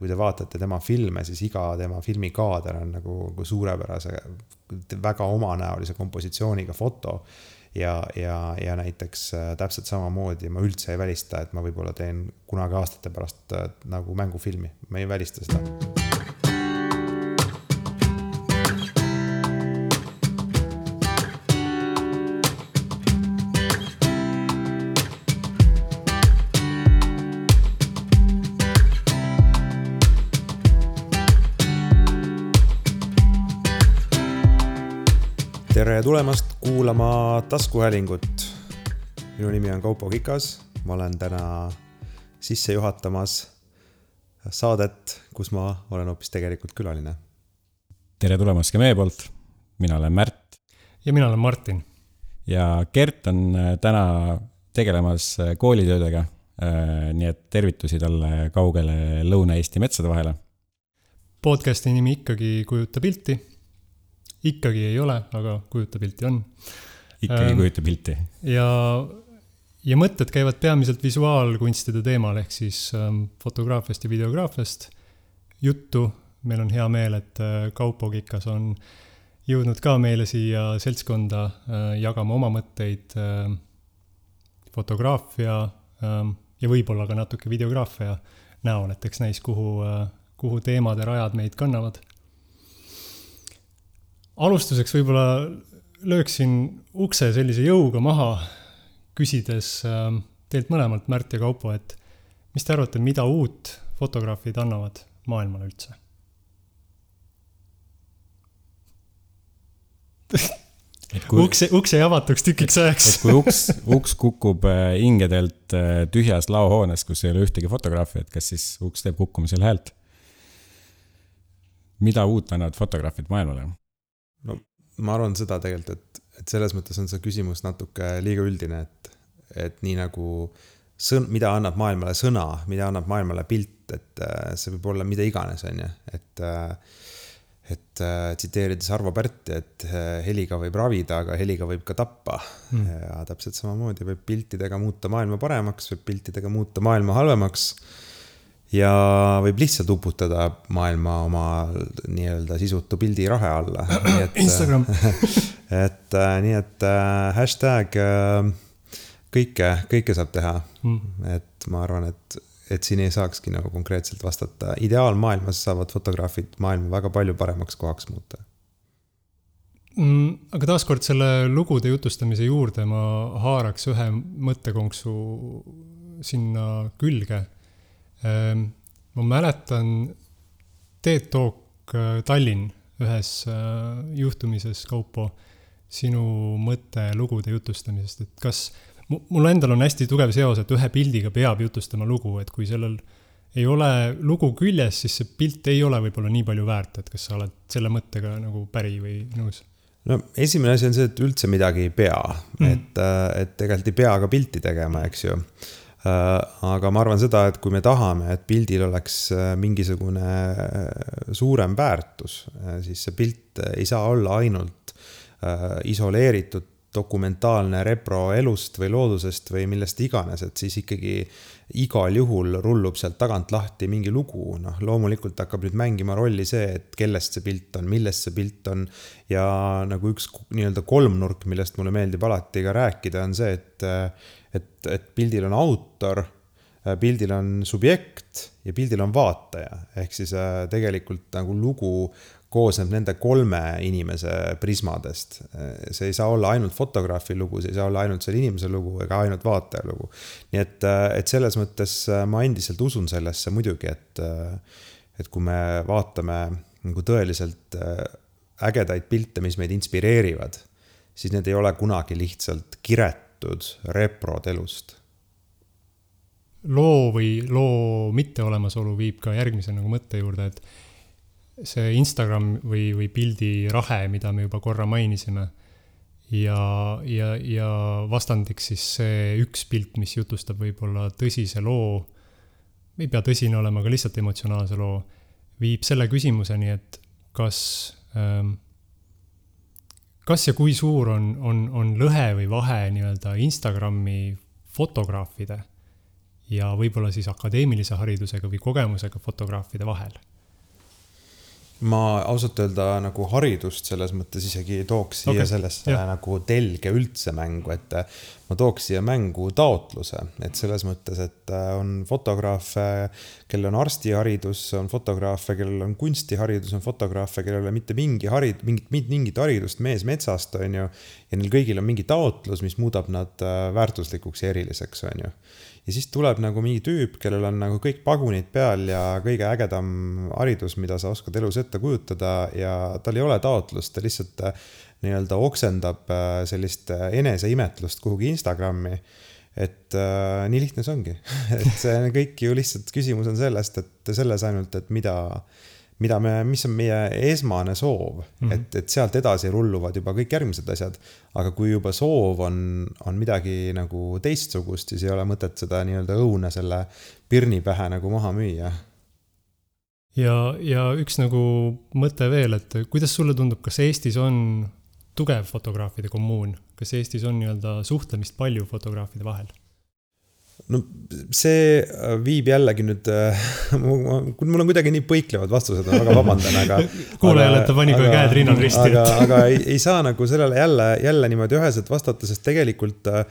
kui te vaatate tema filme, siis iga tema filmikaader on nagu, nagu suurepärase, väga omanäolise kompositsiooniga foto. ja, ja, ja näiteks äh, täpselt samamoodi ma üldse ei välista, et ma võib-olla teen kunagi aastate pärast äh, nagu mängufilmi, ma ei välista seda tere tulemast kuulama taskuhäälingut. minu nimi on Kaupo Kikas, ma olen täna sisse juhatamas saadet, kus ma olen hoopis tegelikult külaline. tere tulemast ka meie poolt, mina olen Märt. ja mina olen Martin. ja Gert on äh, täna tegelemas äh, koolitöödega. Äh, nii et tervitusi talle kaugele Lõuna-Eesti metsade vahele. podcast'i nimi ikkagi Kujuta pilti ikkagi ei ole, aga kujuta pilti on. ikka ei ähm, kujuta pilti. ja, ja mõtted käivad peamiselt visuaalkunstide teemal, ehk siis ähm, fotograafiast ja videograafiast. juttu, meil on hea meel, et äh, Kaupo Kikas on jõudnud ka meile siia seltskonda äh, jagama oma mõtteid äh, fotograafia äh, ja võib-olla ka natuke videograafia näol, et eks näis, kuhu äh,, kuhu teemade rajad meid kannavad alustuseks võib-olla lööksin ukse sellise jõuga maha, küsides ähm, teilt mõlemalt, Märt ja Kaupo, et mis te arvate, mida uut fotograafid annavad maailmale üldse kui, ukse, ukse avatuks tükiks ajaks. kui uks, uks kukub äh, hingedelt äh, tühjas laohoones, kus ei ole ühtegi fotograafi, et kas siis uks teeb kukkumisel häält? mida uut annavad fotograafid maailmale? Ma arvan seda tegelikult, et, et selles mõttes on see küsimus natuke liiga üldine, et, et nii nagu sõn-, mida annab maailmale sõna, mida annab maailmale pilt, et äh, see võib olla mida iganes, on ju, et äh, et äh, tsiteerides Arvo Pärti, et heliga võib ravida, aga heliga võib ka tappa. Mm.. ja täpselt samamoodi võib piltidega muuta maailma paremaks, võib piltidega muuta maailma halvemaks ja võib lihtsalt uputada maailma oma nii-öelda sisutu pildi rahe alla. Instagram et äh, nii, et äh, hashtag äh, kõike, kõike saab teha mm.. et ma arvan, et, et siin ei saakski nagu konkreetselt vastata. ideaalmaailmas saavad fotograafid maailma väga palju paremaks kohaks muuta mm,. aga taaskord selle lugude jutustamise juurde ma haaraks ühe mõttekonksu sinna külge ma mäletan TED Talk äh, Tallinn ühes äh, juhtumises, Kaupo, sinu mõte lugude jutustamisest, et kas, mul endal on hästi tugev seos, et ühe pildiga peab jutustama lugu, et kui sellel ei ole lugu küljes, siis see pilt ei ole võib-olla nii palju väärt, et kas sa oled selle mõttega nagu päri või nõus? no esimene asi on see, et üldse midagi ei pea mm., et, äh, et tegelikult ei pea ka pilti tegema, eks ju aga ma arvan seda, et kui me tahame, et pildil oleks äh, mingisugune äh, suurem väärtus, siis see pilt ei saa olla ainult isoleeritud dokumentaalne repro elust või loodusest või millest iganes, et siis ikkagi igal juhul rullub sealt tagant lahti mingi lugu, noh, loomulikult hakkab nüüd mängima rolli see, et kellest see pilt on, millest see pilt on. ja nagu üks nii-öelda kolmnurk, millest mulle meeldib alati ka rääkida, on see, et et, et pildil on autor, äh, pildil on subjekt ja pildil on vaataja, ehk siis äh, tegelikult nagu lugu koosneb nende kolme inimese prismadest. Äh, see ei saa olla ainult fotograafi lugu, see ei saa olla ainult selle inimese lugu ega ainult vaataja lugu. nii et, et selles mõttes ma endiselt usun sellesse muidugi, et, et kui me vaatame nagu tõeliselt ägedaid pilte, mis meid inspireerivad, siis need ei ole kunagi lihtsalt kiret võetud reprod elust? loo või loo mitteolemasolu viib ka järgmise nagu mõtte juurde, et see Instagram või, või pildi rahe, mida me juba korra mainisime, ja, ja, ja vastandiks siis see üks pilt, mis jutustab võib-olla tõsise loo, ei pea tõsine olema, aga lihtsalt emotsionaalse loo, viib selle küsimuseni, et kas ähm, kas ja kui suur on, on, on lõhe või vahe nii-öelda Instagrami fotograafide ja võib-olla siis akadeemilise haridusega või kogemusega fotograafide vahel ma ausalt öelda nagu haridust selles mõttes isegi tooks siia okay. sellesse yeah. nagu telge üldse mängu, et ma tooks siia mängu taotluse, et selles mõttes, et äh, on fotograafe, kellel on arstiharidus, on fotograafe, kellel on kunstiharidus, on fotograafe, kellel ei ole mitte mingi harid-, mingit, mingit haridust mees metsast, on ju. ja neil kõigil on mingi taotlus, mis muudab nad äh, väärtuslikuks ja eriliseks, on ju ja siis tuleb nagu mingi tüüp, kellel on nagu kõik pagunid peal ja kõige ägedam haridus, mida sa oskad elus ette kujutada ja tal ei ole taotlust, ta lihtsalt äh, nii-öelda oksendab äh, sellist äh, eneseimetlust kuhugi Instagrami. et äh, nii lihtne see ongi et see kõik ju lihtsalt küsimus on sellest, et selles ainult, et mida mida me, mis on meie esmane soov mm, -hmm. et, et sealt edasi rulluvad juba kõik järgmised asjad. aga kui juba soov on, on midagi nagu teistsugust, siis ei ole mõtet seda nii-öelda õuna selle pirni pähe nagu maha müüa. ja, ja üks nagu mõte veel, et kuidas sulle tundub, kas Eestis on tugev fotograafide kommuun, kas Eestis on nii-öelda suhtlemist palju fotograafide vahel? No see äh, viib jällegi nüüd äh,, mul on kuidagi nii põiklevad vastused, ma väga vabandan, aga kuulajale, pani kohe käed rinnal risti. aga, aga ei, ei saa nagu sellele jälle, jälle niimoodi üheselt vastata, sest tegelikult Äh,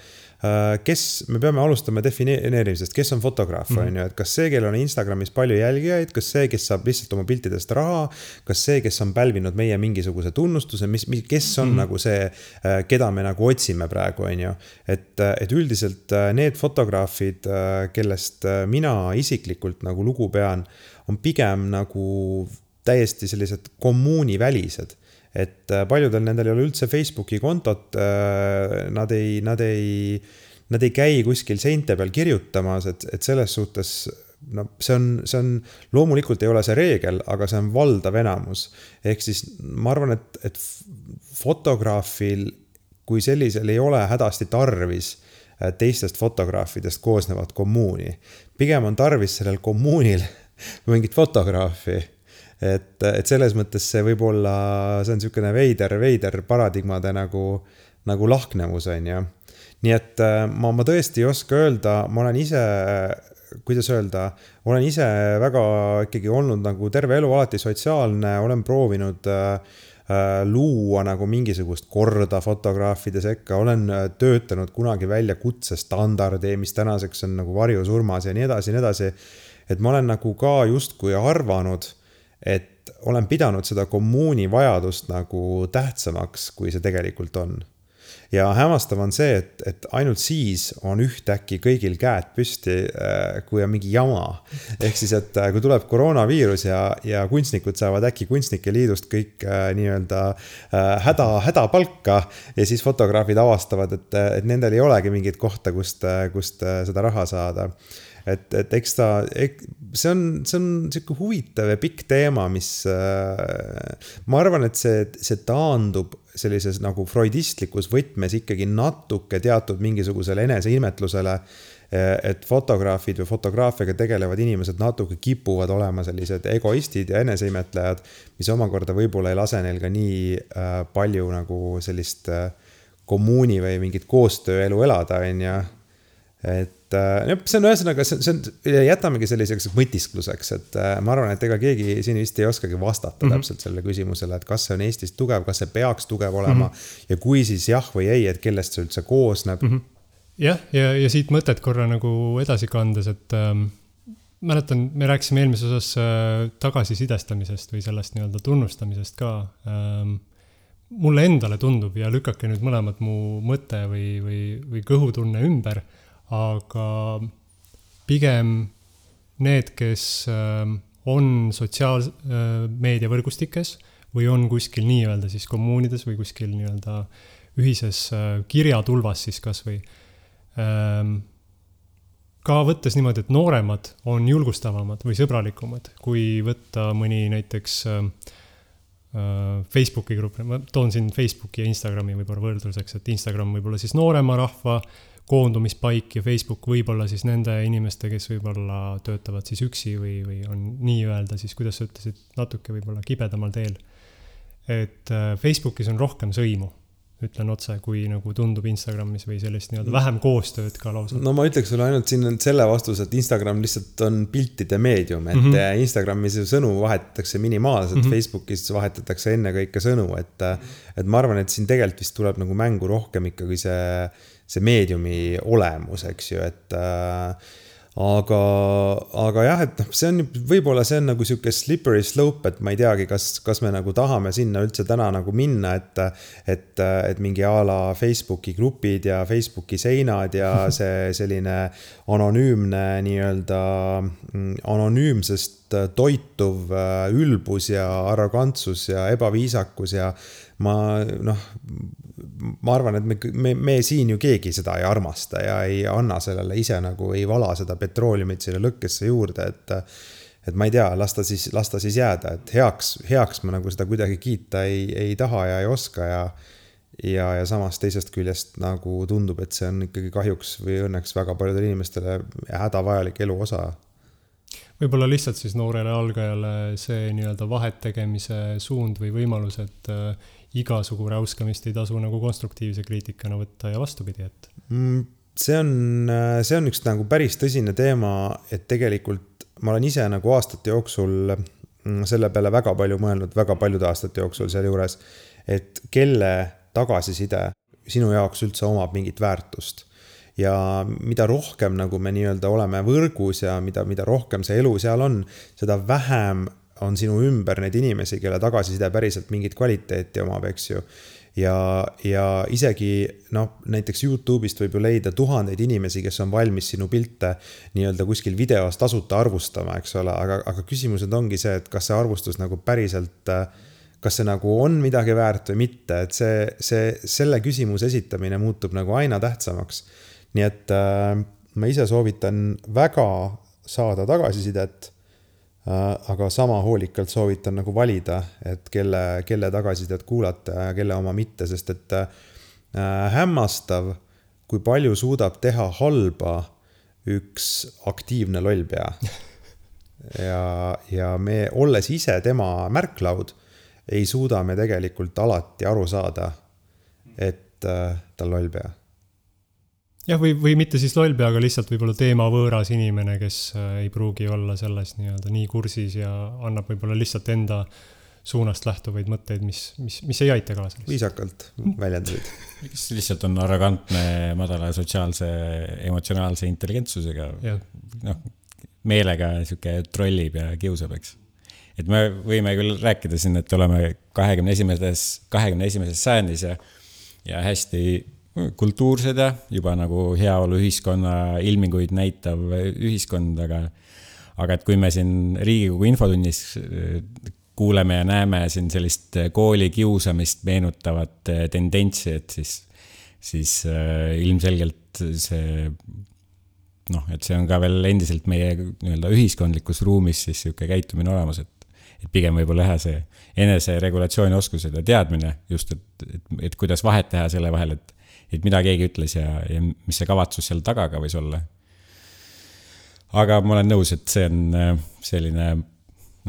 kes, me peame alustama defineerimisest, kes on fotograaf, mhm. on ju, et kas see, kellel on Instagramis palju jälgijaid, kas see, kes saab lihtsalt oma piltidest raha, kas see, kes on pälvinud meie mingisuguse tunnustuse, mis, mis, kes on mm -hmm. nagu see, äh, keda me nagu otsime praegu, on ju. et, et üldiselt äh, need fotograafid, kellest mina isiklikult nagu lugu pean, on pigem nagu täiesti sellised kommuunivälised et äh, paljudel nendel ei ole üldse Facebooki kontot, äh, nad ei, nad ei, nad ei käi kuskil seinte peal kirjutamas, et, et selles suhtes no see on, see on, loomulikult ei ole see reegel, aga see on valdav enamus. ehk siis ma arvan, et, et fotograafil kui sellisel ei ole hädasti tarvis äh, teistest fotograafidest koosnevat kommuuni. pigem on tarvis sellel kommuunil mingit fotograafi et, et selles mõttes see võib olla, see on niisugune veider, veider paradigmade nagu, nagu lahknevus, on ju. nii et äh, ma, ma tõesti ei oska öelda, ma olen ise, kuidas öelda, olen ise väga ikkagi olnud nagu terve elu alati sotsiaalne, olen proovinud äh, äh luua nagu mingisugust korda fotograafide sekka, olen äh, töötanud kunagi välja kutsestandardi, mis tänaseks on nagu varjusurmas ja nii edasi ja nii edasi. et ma olen nagu ka justkui arvanud et olen pidanud seda kommuuni vajadust nagu tähtsamaks, kui see tegelikult on. ja hämmastav on see, et, et ainult siis on ühtäkki kõigil käed püsti, äh, kui on mingi jama. ehk siis, et äh, kui tuleb koroonaviirus ja, ja kunstnikud saavad äkki Kunstnike Liidust kõik äh, nii-öelda häda, hädapalka ja siis fotograafid avastavad, et, et nendel ei olegi mingit kohta, kust, kust seda raha saada et, et eks ta, see on, see on sihuke huvitav ja pikk teema, mis äh, ma arvan, et see, see taandub sellises nagu freudistlikus võtmes ikkagi natuke teatud mingisugusele eneseimetlusele äh, et fotograafid või fotograafiaga tegelevad inimesed natuke kipuvad olema sellised egoistid ja eneseimetlejad, mis omakorda võib-olla ei lase neil ka nii äh, palju nagu sellist äh, kommuuni või mingit koostööelu elada, on ju. et et äh, see on ühesõnaga, see, see on, jätamegi selliseks mõtiskluseks, et äh, ma arvan, et ega keegi siin vist ei oskagi vastata mm -hmm. täpselt sellele küsimusele, et kas see on Eestis tugev, kas see peaks tugev olema mm. -hmm. ja kui, siis jah või ei, et kellest see üldse koosneb mm. -hmm. jah, ja, ja siit mõtet korra nagu edasi kandes, et ähm, mäletan, me rääkisime eelmises osas äh, tagasisidestamisest või sellest nii-öelda tunnustamisest ka ähm, mulle endale tundub ja lükake nüüd mõlemad mu mõte või, või, või kõhutunne ümber aga pigem need, kes ähm, on sotsiaalmeedia võrgustikes või on kuskil nii-öelda siis kommuunides või kuskil nii-öelda ühises äh, kirjatulvas siis kasvõi. Ähm, ka võttes niimoodi, et nooremad on julgustavamad või sõbralikumad, kui võtta mõni näiteks ähm, äh, Facebooki grupp, ma toon siin Facebooki ja Instagrami võib-olla võrdluseks, et Instagram võib-olla siis noorema rahva koondumispaik ja Facebook võib-olla siis nende inimeste, kes võib-olla töötavad siis üksi või, või on nii-öelda siis, kuidas sa ütlesid, natuke võib-olla kibedamal teel. et äh, Facebookis on rohkem sõimu. ütlen otse, kui nagu tundub Instagramis või sellist nii-öelda vähem koostööd ka lausa. no ma ütleks sulle ainult siin selle vastuse, et Instagram lihtsalt on piltide meedium, et mm -hmm. Instagramis ju sõnu vahetatakse minimaalselt mm, -hmm. Facebookis vahetatakse ennekõike sõnu, et. et ma arvan, et siin tegelikult vist tuleb nagu mängu rohkem ikkagi see, see meediumi olemus, eks ju, et äh, aga, aga jah, et noh, see on võib-olla see on nagu sihuke slippery slope, et ma ei teagi, kas, kas me nagu tahame sinna üldse täna nagu minna, et. et, et mingi a la Facebooki grupid ja Facebooki seinad ja see selline anonüümne nii-öelda, mm, anonüümsest toituv äh, ülbus ja arrogantsus ja ebaviisakus ja ma noh ma arvan, et me, me, me siin ju keegi seda ei armasta ja ei anna sellele ise nagu ei vala seda petrooleumit sinna lõkkesse juurde, et. et ma ei tea, las ta siis, las ta siis jääda, et heaks, heaks ma nagu seda kuidagi kiita ei, ei taha ja ei oska ja. ja, ja samas teisest küljest nagu tundub, et see on ikkagi kahjuks või õnneks väga paljudele inimestele hädavajalik elu osa võib-olla lihtsalt siis noorele algajale see nii-öelda vahet tegemise suund või võimalus, et igasugu räuskamist ei tasu nagu konstruktiivse kriitikana võtta ja vastupidi, et mm,. see on, see on üks nagu päris tõsine teema, et tegelikult ma olen ise nagu aastate jooksul mm, selle peale väga palju mõelnud, väga paljude aastate jooksul sealjuures, et kelle tagasiside sinu jaoks üldse omab mingit väärtust ja mida rohkem nagu me nii-öelda oleme võrgus ja mida, mida rohkem see elu seal on, seda vähem on sinu ümber neid inimesi, kelle tagasiside päriselt mingit kvaliteeti omab, eks ju. ja, ja isegi noh, näiteks Youtube'ist võib ju leida tuhandeid inimesi, kes on valmis sinu pilte nii-öelda kuskil videos tasuta arvustama, eks ole, aga, aga küsimus nüüd ongi see, et kas see arvustus nagu päriselt kas see nagu on midagi väärt või mitte, et see, see, selle küsimuse esitamine muutub nagu aina tähtsamaks. nii et äh, ma ise soovitan väga saada tagasisidet aga sama hoolikalt soovitan nagu valida, et kelle, kelle tagasisidet kuulata ja kelle oma mitte, sest et äh, hämmastav, kui palju suudab teha halba üks aktiivne lollpea. ja, ja me, olles ise tema märklaud, ei suuda me tegelikult alati aru saada, et äh, ta on lollpea jah, või, või mitte siis loll peaga, lihtsalt võib-olla teemavõõras inimene, kes äh, ei pruugi olla selles nii-öelda nii kursis ja annab võib-olla lihtsalt enda suunast lähtuvaid mõtteid, mis, mis, mis ei aita kaasa. viisakalt väljendasid. kes lihtsalt on arrogantne, madala sotsiaalse, emotsionaalse intelligentsusega. noh, meelega sihuke trollib ja kiusab, eks. et me võime küll rääkida siin, et oleme kahekümne esimeses, kahekümne esimeses sajandis ja, ja hästi kultuursed ja juba nagu heaoluühiskonna ilminguid näitav ühiskond, aga, aga et kui me siin Riigikogu infotunnis äh, kuuleme ja näeme siin sellist koolikiusamist meenutavat äh, tendentsi, et siis, siis äh, ilmselgelt see noh, et see on ka veel endiselt meie nii-öelda ühiskondlikus ruumis siis niisugune käitumine olemas, et et pigem võib-olla jah, see eneseregulatsiooni oskused ja teadmine just, et, et, et kuidas vahet teha selle vahel, et et mida keegi ütles ja, ja mis see kavatsus seal taga ka võis olla. aga ma olen nõus, et see on äh, selline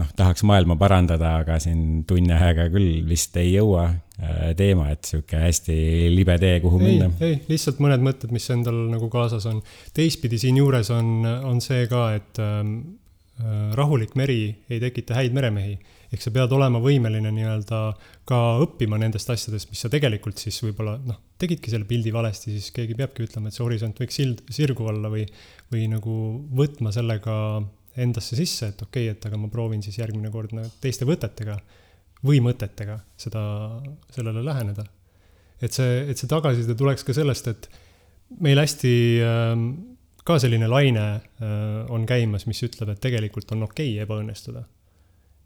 noh, tahaks maailma parandada, aga siin tunni ajaga küll vist ei jõua äh, teema, et sihuke hästi libe tee, kuhu ei, minna. ei, lihtsalt mõned mõtted, mis endal nagu kaasas on. teistpidi siinjuures on, on see ka, et ähm, äh, rahulik meri ei tekita häid meremehi ehk sa pead olema võimeline nii-öelda ka õppima nendest asjadest, mis sa tegelikult siis võib-olla noh, tegidki selle pildi valesti, siis keegi peabki ütlema, et see horisont võiks sild, sirgu olla või, või nagu võtma sellega endasse sisse, et okei okay,, et aga ma proovin siis järgmine kord nagu teiste võtetega või mõtetega seda, sellele läheneda. et see, et see tagasiside tuleks ka sellest, et meil hästi äh, ka selline laine äh, on käimas, mis ütleb, et tegelikult on okei okay ebaõnnestuda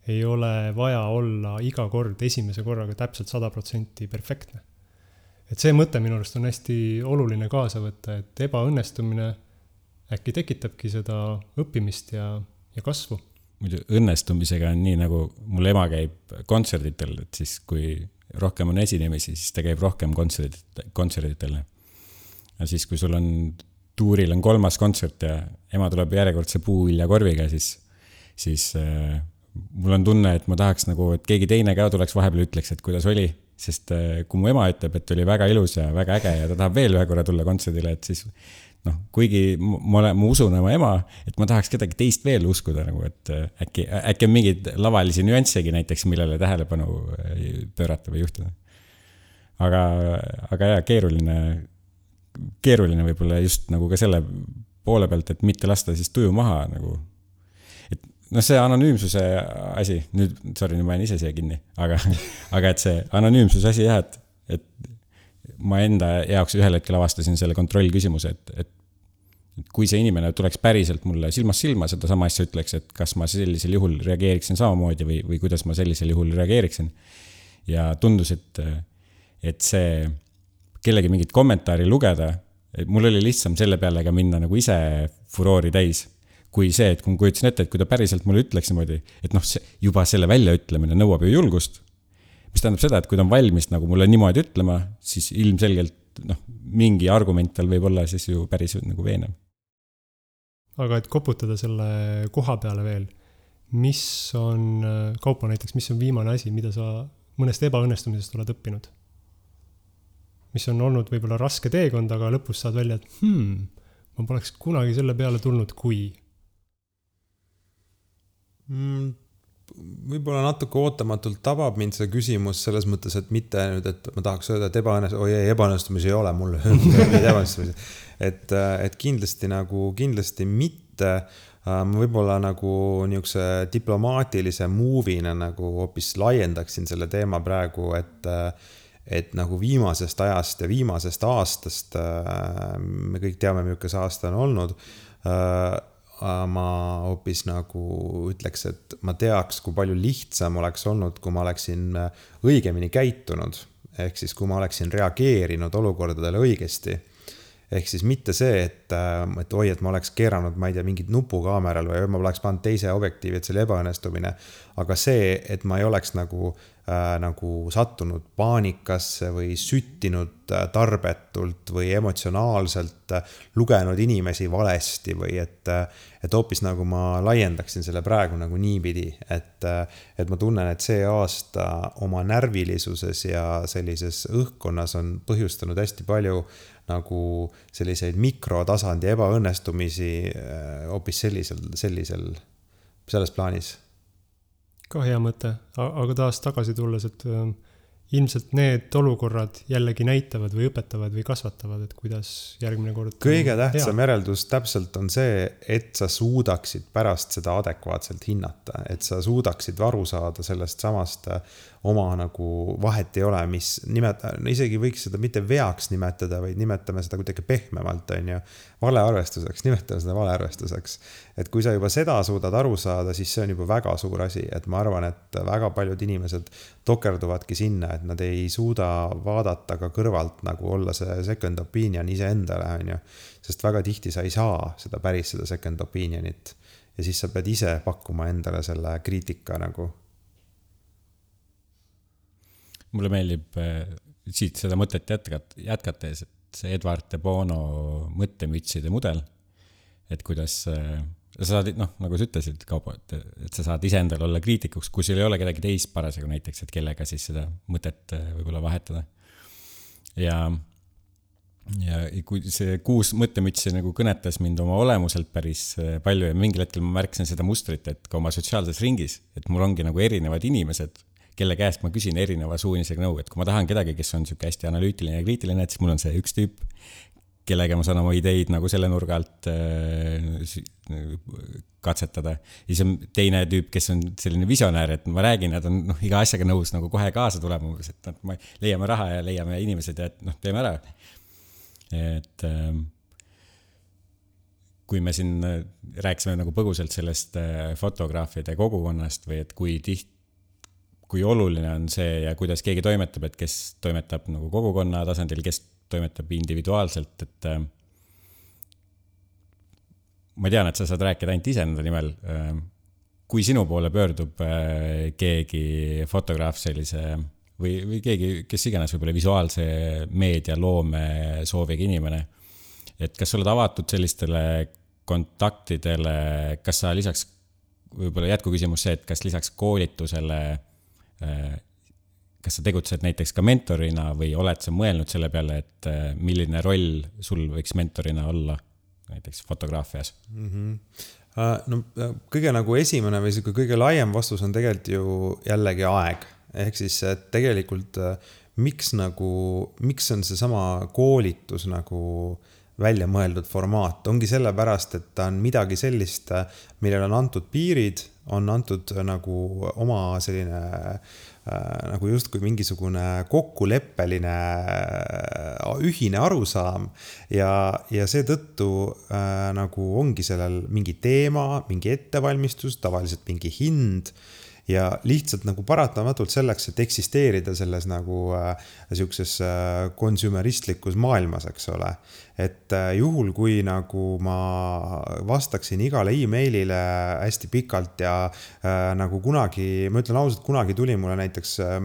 ei ole vaja olla iga kord esimese korraga täpselt sada protsenti perfektne. et see mõte minu arust on hästi oluline kaasa võtta, et ebaõnnestumine äkki tekitabki seda õppimist ja, ja kasvu. muidu õnnestumisega on nii, nagu mul ema käib kontserditel, et siis kui rohkem on esinemisi, siis ta käib rohkem kontserdit, kontserditel. ja siis, kui sul on, tuuril on kolmas kontsert ja ema tuleb järjekordse puuviljakorviga, siis, siis äh, mul on tunne, et ma tahaks nagu, et keegi teine ka tuleks vahepeal, ütleks, et kuidas oli. sest äh, kui mu ema ütleb, et oli väga ilus ja väga äge ja ta tahab veel ühe korra tulla kontserdile, et siis noh, kuigi ma olen, ma usun oma ema, et ma tahaks kedagi teist veel uskuda nagu, et äh, äkki, äkki on mingeid lavalisi nüanssegi näiteks, millele tähelepanu äh, pöörata või juhtida. aga, aga jaa, keeruline, keeruline võib-olla just nagu ka selle poole pealt, et mitte lasta siis tuju maha nagu. et noh, see anonüümsuse asi, nüüd, sorry, nüüd ma jään ise siia kinni, aga, aga et see anonüümsuse asi jah, et, et ma enda jaoks ühel hetkel avastasin selle kontrollküsimuse, et, et et kui see inimene tuleks päriselt mulle silmast silma sedasama asja ütleks, et kas ma sellisel juhul reageeriksin samamoodi või, või kuidas ma sellisel juhul reageeriksin. ja tundus, et, et see kellegi mingit kommentaari lugeda, mul oli lihtsam selle peale ka minna nagu ise furoori täis. kui see, et kui ma kujutasin ette, et kui ta päriselt mulle ütleks niimoodi, et noh, see juba selle väljaütlemine nõuab ju julgust mis tähendab seda, et kui ta on valmis nagu mulle niimoodi ütlema, siis ilmselgelt noh, mingi argument tal võib olla siis ju päris nagu veenev. aga et koputada selle koha peale veel, mis on, Kaupo näiteks, mis on viimane asi, mida sa mõnest ebaõnnestumisest oled õppinud? Mis on olnud võib-olla raske teekond, aga lõpus saad välja, et hmm, ma poleks kunagi selle peale tulnud, kui mm võib-olla natuke ootamatult tabab mind see küsimus selles mõttes, et mitte nüüd, et ma tahaks öelda, et ebaõnnestu-, oi ei, ebaõnnestumisi ei ole mul ebaõnnestumisi. et, et kindlasti nagu, kindlasti mitte. ma võib-olla nagu niisuguse diplomaatilise move'ina nagu hoopis laiendaksin selle teema praegu, et et nagu viimasest ajast ja viimasest aastast, me kõik teame, milline see aasta on olnud ma hoopis nagu ütleks, et ma teaks, kui palju lihtsam oleks olnud, kui ma oleksin õigemini käitunud. ehk siis, kui ma oleksin reageerinud olukordadele õigesti. Ehk siis mitte see, et, et oi, et ma oleks keeranud, ma ei tea, mingit nupu kaameral või ma oleks pannud teise objektiivi, et see oli ebaõnnestumine. aga see, et ma ei oleks nagu äh, nagu sattunud paanikasse või süttinud äh, tarbetult või emotsionaalselt äh, lugenud inimesi valesti või et, äh, et hoopis nagu ma laiendaksin selle praegu nagu niipidi, et, äh, et ma tunnen, et see aasta oma närvilisuses ja sellises õhkkonnas on põhjustanud hästi palju nagu selliseid mikrotasandi ebaõnnestumisi äh, hoopis sellisel, sellisel, selles plaanis ka hea mõte, aga taas tagasi tulles, et ähm, ilmselt need olukorrad jällegi näitavad või õpetavad või kasvatavad, et kuidas järgmine kord. kõige tähtsam hea. järeldus täpselt on see, et sa suudaksid pärast seda adekvaatselt hinnata, et sa suudaksid aru saada sellest samast oma nagu vahet ei ole, mis nimeta-, no isegi võiks seda mitte veaks nimetada, vaid nimetame seda kuidagi pehmemalt, on ju. valearvestuseks, nimetame seda valearvestuseks. et kui sa juba seda suudad aru saada, siis see on juba väga suur asi, et ma arvan, et väga paljud inimesed tokerduvadki sinna, et nad ei suuda vaadata ka kõrvalt nagu olla see second opinion iseendale, on ju. sest väga tihti sa ei saa seda päris, seda second opinion'it ja siis sa pead ise pakkuma endale selle kriitika nagu mulle meeldib äh, siit seda mõtet jätkat-, jätkates, et see Edward de Bono mõttemütside mudel, et kuidas äh, sa saad, noh, nagu sa ütlesid, Kaubo, et, et sa saad iseendal olla kriitikuks, kui sul ei ole kedagi teist parasjagu näiteks, et kellega siis seda mõtet äh, võib-olla vahetada. ja, ja kui see kuus mõttemütsi nagu kõnetas mind oma olemuselt päris palju ja mingil hetkel ma märkasin seda mustrit, et ka oma sotsiaalses ringis, et mul ongi nagu erinevad inimesed kelle käest ma küsin erineva suunisega nõu, et kui ma tahan kedagi, kes on sihuke hästi analüütiline ja kriitiline, et siis mul on see üks tüüp, kellega ma saan oma ideid nagu selle nurga alt äh, katsetada. ja siis on teine tüüp, kes on selline visionäär, et ma räägin, nad on noh, iga asjaga nõus nagu kohe kaasa tulema, umbes, et noh, me leiame raha ja leiame inimesed ja et noh, teeme ära. et äh, kui me siin rääkisime nagu põgusalt sellest äh, fotograafide kogukonnast või et kui tihti kui oluline on see ja kuidas keegi toimetab, et kes toimetab nagu kogukonna tasandil, kes toimetab individuaalselt, et äh, ma tean, et sa saad rääkida ainult iseenda nimel. Äh, kui sinu poole pöördub äh, keegi fotograaf sellise või, või keegi, kes iganes võib-olla visuaalse meedia loome sooviga inimene, et kas sa oled avatud sellistele kontaktidele, kas sa lisaks, võib-olla jätkuküsimus see, et kas lisaks koolitusele kas sa tegutsed näiteks ka mentorina või oled sa mõelnud selle peale, et äh, milline roll sul võiks mentorina olla näiteks fotograafias mm? -hmm. no kõige nagu esimene või sihuke kõige laiem vastus on tegelikult ju jällegi aeg. ehk siis, tegelikult miks nagu, miks on seesama koolitus nagu välja mõeldud formaat, ongi sellepärast, et ta on midagi sellist, millele on antud piirid, on antud nagu oma selline Äh, nagu justkui mingisugune kokkuleppeline äh, ühine arusaam. Ja, ja seetõttu äh, nagu ongi sellel mingi teema, mingi ettevalmistus, tavaliselt mingi hind ja lihtsalt nagu paratamatult selleks, et eksisteerida selles nagu äh, sihukeses äh, konsumeristlikus maailmas, eks ole. et äh, juhul, kui nagu ma vastaksin igale emailile hästi pikalt ja äh, nagu kunagi, ma ütlen ausalt, kunagi tuli mulle näiteks äh,,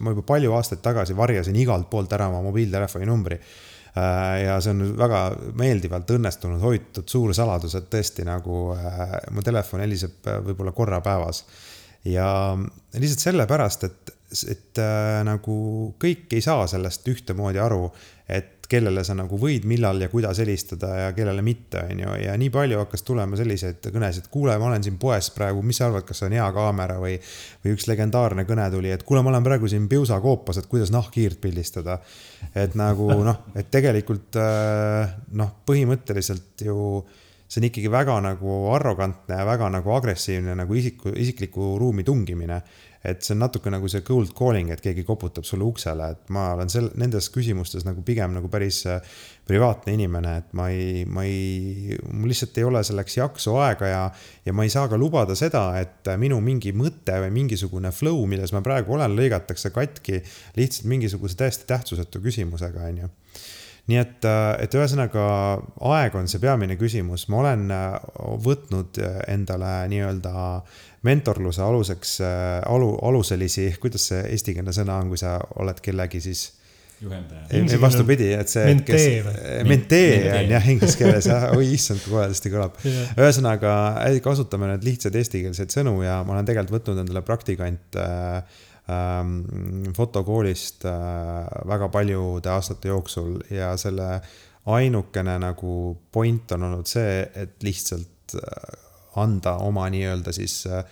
ma juba palju aastaid tagasi varjasin igalt poolt ära oma mobiiltelefoni numbri äh, ja see on väga meeldivalt õnnestunud hoitud suur saladus, et tõesti nagu äh, mu telefon heliseb äh, võib-olla korra päevas ja lihtsalt sellepärast, et, et äh, nagu kõik ei saa sellest ühtemoodi aru, et kellele sa nagu võid, millal ja kuidas helistada ja kellele mitte, on ju. ja nii palju hakkas tulema selliseid kõnesid, kuule, ma olen siin poes praegu, mis sa arvad, kas on hea kaamera või, või üks legendaarne kõne tuli, et kuule, ma olen praegu siin piusakoopas, et kuidas nahkhiirt pildistada. et nagu noh, et tegelikult äh, noh, põhimõtteliselt ju see on ikkagi väga nagu arrogantne ja väga nagu agressiivne nagu isiku, isikliku ruumi tungimine. et see on natuke nagu see cold calling, et keegi koputab sulle uksele, et ma olen sel-, nendes küsimustes nagu pigem nagu päris äh, privaatne inimene, et ma ei, ma ei, mul lihtsalt ei ole selleks jaksu aega ja, ja ma ei saa ka lubada seda, et minu mingi mõte või mingisugune flow, milles ma praegu olen, lõigatakse katki lihtsalt mingisuguse täiesti tähtsusetu küsimusega, on ju nii et, äh, et ühesõnaga aeg on see peamine küsimus, ma olen äh, võtnud äh, endale nii-öelda mentorluse aluseks alu, aluselisi, kuidas see eestikeelne sõna on, kui sa oled kellegi siis juhendaja. vastupidi, et see. mentee või? mentee on jah inglise keeles jah, oi issand, kui koledasti kõlab yeah.. ühesõnaga kasutame nüüd lihtsaid eestikeelseid sõnu ja ma olen tegelikult võtnud endale praktikant äh, fotokoolist äh, väga paljude aastate jooksul. Ja selle ainukene nagu point on olnud see, et lihtsalt äh, anda oma nii-öelda siis äh,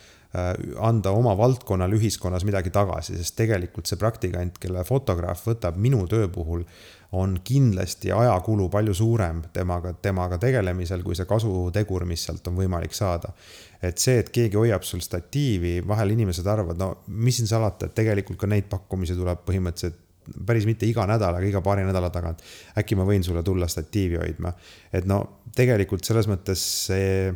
anda oma valdkonnale ühiskonnas midagi tagasi, sest tegelikult see praktikant, kelle fotograaf võtab minu töö puhul on kindlasti ajakulu palju suurem temaga, temaga tegelemisel, kui see kasutegur, mis sealt on võimalik saada. et see, et keegi hoiab sul statiivi, vahel inimesed arvavad, no mis siin salata, et tegelikult ka neid pakkumisi tuleb põhimõtteliselt päris mitte iga nädal, aga iga paari nädala tagant. äkki ma võin sulle tulla statiivi hoidma. et no tegelikult selles mõttes see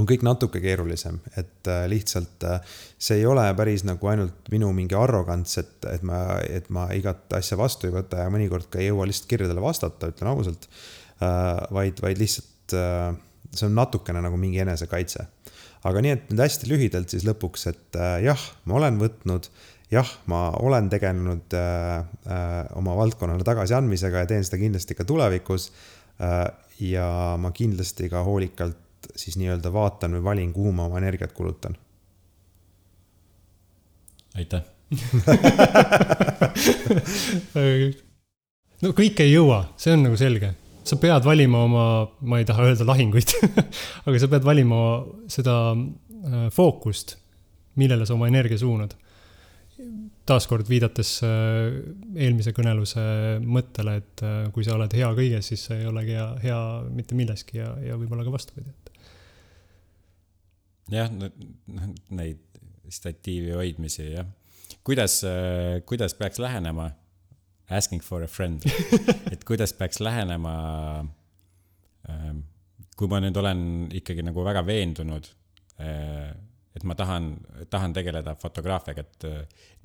on kõik natuke keerulisem, et äh, lihtsalt äh, see ei ole päris nagu ainult minu mingi arrogants, et, et ma, et ma igat asja vastu ei võta ja mõnikord ka ei jõua lihtsalt kirjadele vastata, ütlen ausalt. Äh, vaid, vaid lihtsalt see on natukene nagu mingi enesekaitse. aga nii, et nüüd hästi lühidalt siis lõpuks, et jah, ma olen võtnud jah, ma olen tegelenud oma valdkonnale tagasiandmisega ja teen seda kindlasti ka tulevikus ja ma kindlasti ka hoolikalt siis nii-öelda vaatan või valin, kuhu ma oma energiat kulutan. aitäh no kõike ei jõua, see on nagu selge. sa pead valima oma, ma ei taha öelda lahinguid aga sa pead valima seda äh, fookust, millele sa oma energia suunad taaskord viidates äh, eelmise kõneluse mõttele, et äh, kui sa oled hea kõiges, siis sa ei olegi hea, hea mitte milleski ja, ja võib-olla ka vastupidi, jah, neid statiivi hoidmisi, jah. kuidas, äh, kuidas peaks lähenema, asking for a friend et kuidas peaks lähenema, ähm, kui ma nüüd olen ikkagi nagu väga veendunud, äh, et ma tahan, tahan tegeleda fotograafiaga, et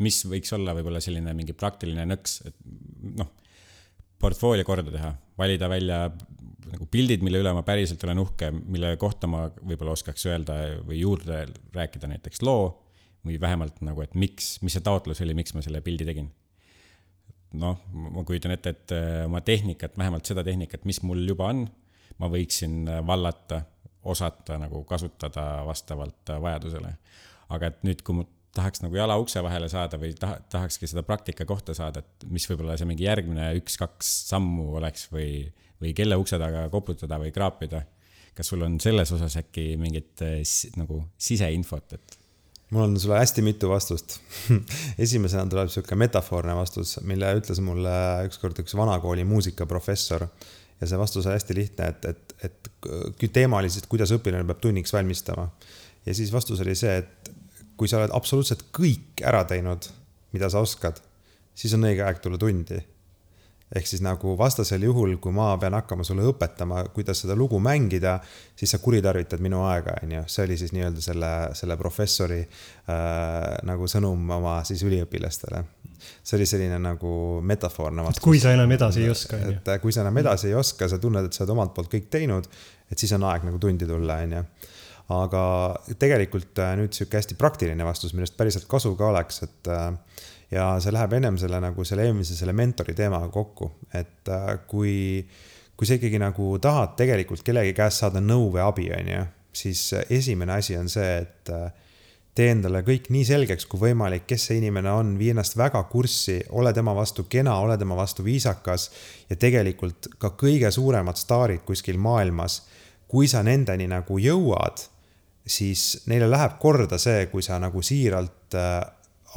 mis võiks olla võib-olla selline mingi praktiline nõks, et noh, portfoolio korda teha, valida välja pildid, mille üle ma päriselt olen uhke, mille kohta ma võib-olla oskaks öelda või juurde rääkida näiteks loo või vähemalt nagu, et miks, mis see taotlus oli, miks ma selle pildi tegin. noh, ma kujutan ette, et äh, oma tehnikat, vähemalt seda tehnikat, mis mul juba on, ma võiksin äh, vallata, osata nagu kasutada vastavalt äh, vajadusele. aga et nüüd, kui tahaks nagu jala ukse vahele saada või taha, tahakski seda praktika kohta saada, et mis võib-olla see mingi järgmine üks-kaks sammu oleks või, või kelle ukse taga koputada või kraapida. kas sul on selles osas äkki mingit äh, nagu siseinfot, et? mul on sulle hästi mitu vastust esimesena tuleb sihuke metafoorne vastus, mille ütles mulle ükskord üks vanakooli muusikaprofessor. ja see vastus on hästi lihtne, et, et, et teema oli siis, et kuidas õpilane peab tunniks valmistama. ja siis vastus oli see, et kui sa oled absoluutselt kõik ära teinud, mida sa oskad, siis on õige aeg tulla tundi. Ehk siis nagu vastasel juhul, kui ma pean hakkama sulle õpetama, kuidas seda lugu mängida, siis sa kuritarvitad minu aega, on ju. see oli siis nii-öelda selle, selle professori äh, nagu sõnum oma siis üliõpilastele. see oli selline nagu metafoorne vastus. kui sa enam edasi ei oska, on ju. et kui sa enam edasi ei oska, sa tunned, et sa oled omalt poolt kõik teinud, et siis on aeg nagu tundi tulla, on ju aga tegelikult äh, nüüd sihuke hästi praktiline vastus, millest päriselt kasu ka oleks, et äh, ja see läheb ennem selle nagu selle eelmise, selle mentori teemaga kokku, et äh, kui, kui sa ikkagi nagu tahad tegelikult kellegi käest saada nõu või abi, on ju, siis esimene asi on see, et tee endale kõik nii selgeks kui võimalik, kes see inimene on, vii ennast väga kurssi, ole tema vastu kena, ole tema vastu viisakas ja tegelikult ka kõige suuremad staarid kuskil maailmas, kui sa nendeni nagu jõuad siis neile läheb korda see, kui sa nagu siiralt äh,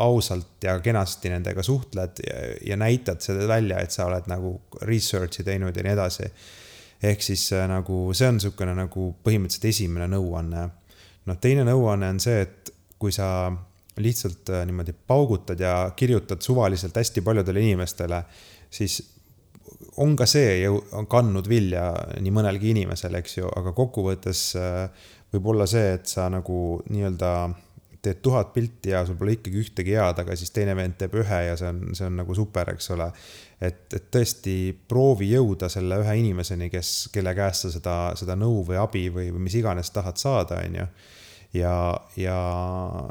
ausalt ja kenasti nendega suhtled ja, ja näitad seda välja, et sa oled nagu research'i teinud ja nii edasi. ehk siis äh, nagu see on niisugune nagu põhimõtteliselt esimene nõuanne. noh, teine nõuanne on see, et kui sa lihtsalt äh, niimoodi paugutad ja kirjutad suvaliselt hästi paljudele inimestele, siis on ka see ju kandnud vilja nii mõnelgi inimesel, eks ju, aga kokkuvõttes äh, võib olla see, et sa nagu nii-öelda teed tuhat pilti ja sul pole ikkagi ühtegi head, aga siis teine vend teeb ühe ja see on, see on nagu super, eks ole. et, et tõesti proovi jõuda selle ühe inimeseni, kes, kelle käest sa seda, seda nõu või abi või, või mis iganes tahad saada, on ju ja, ja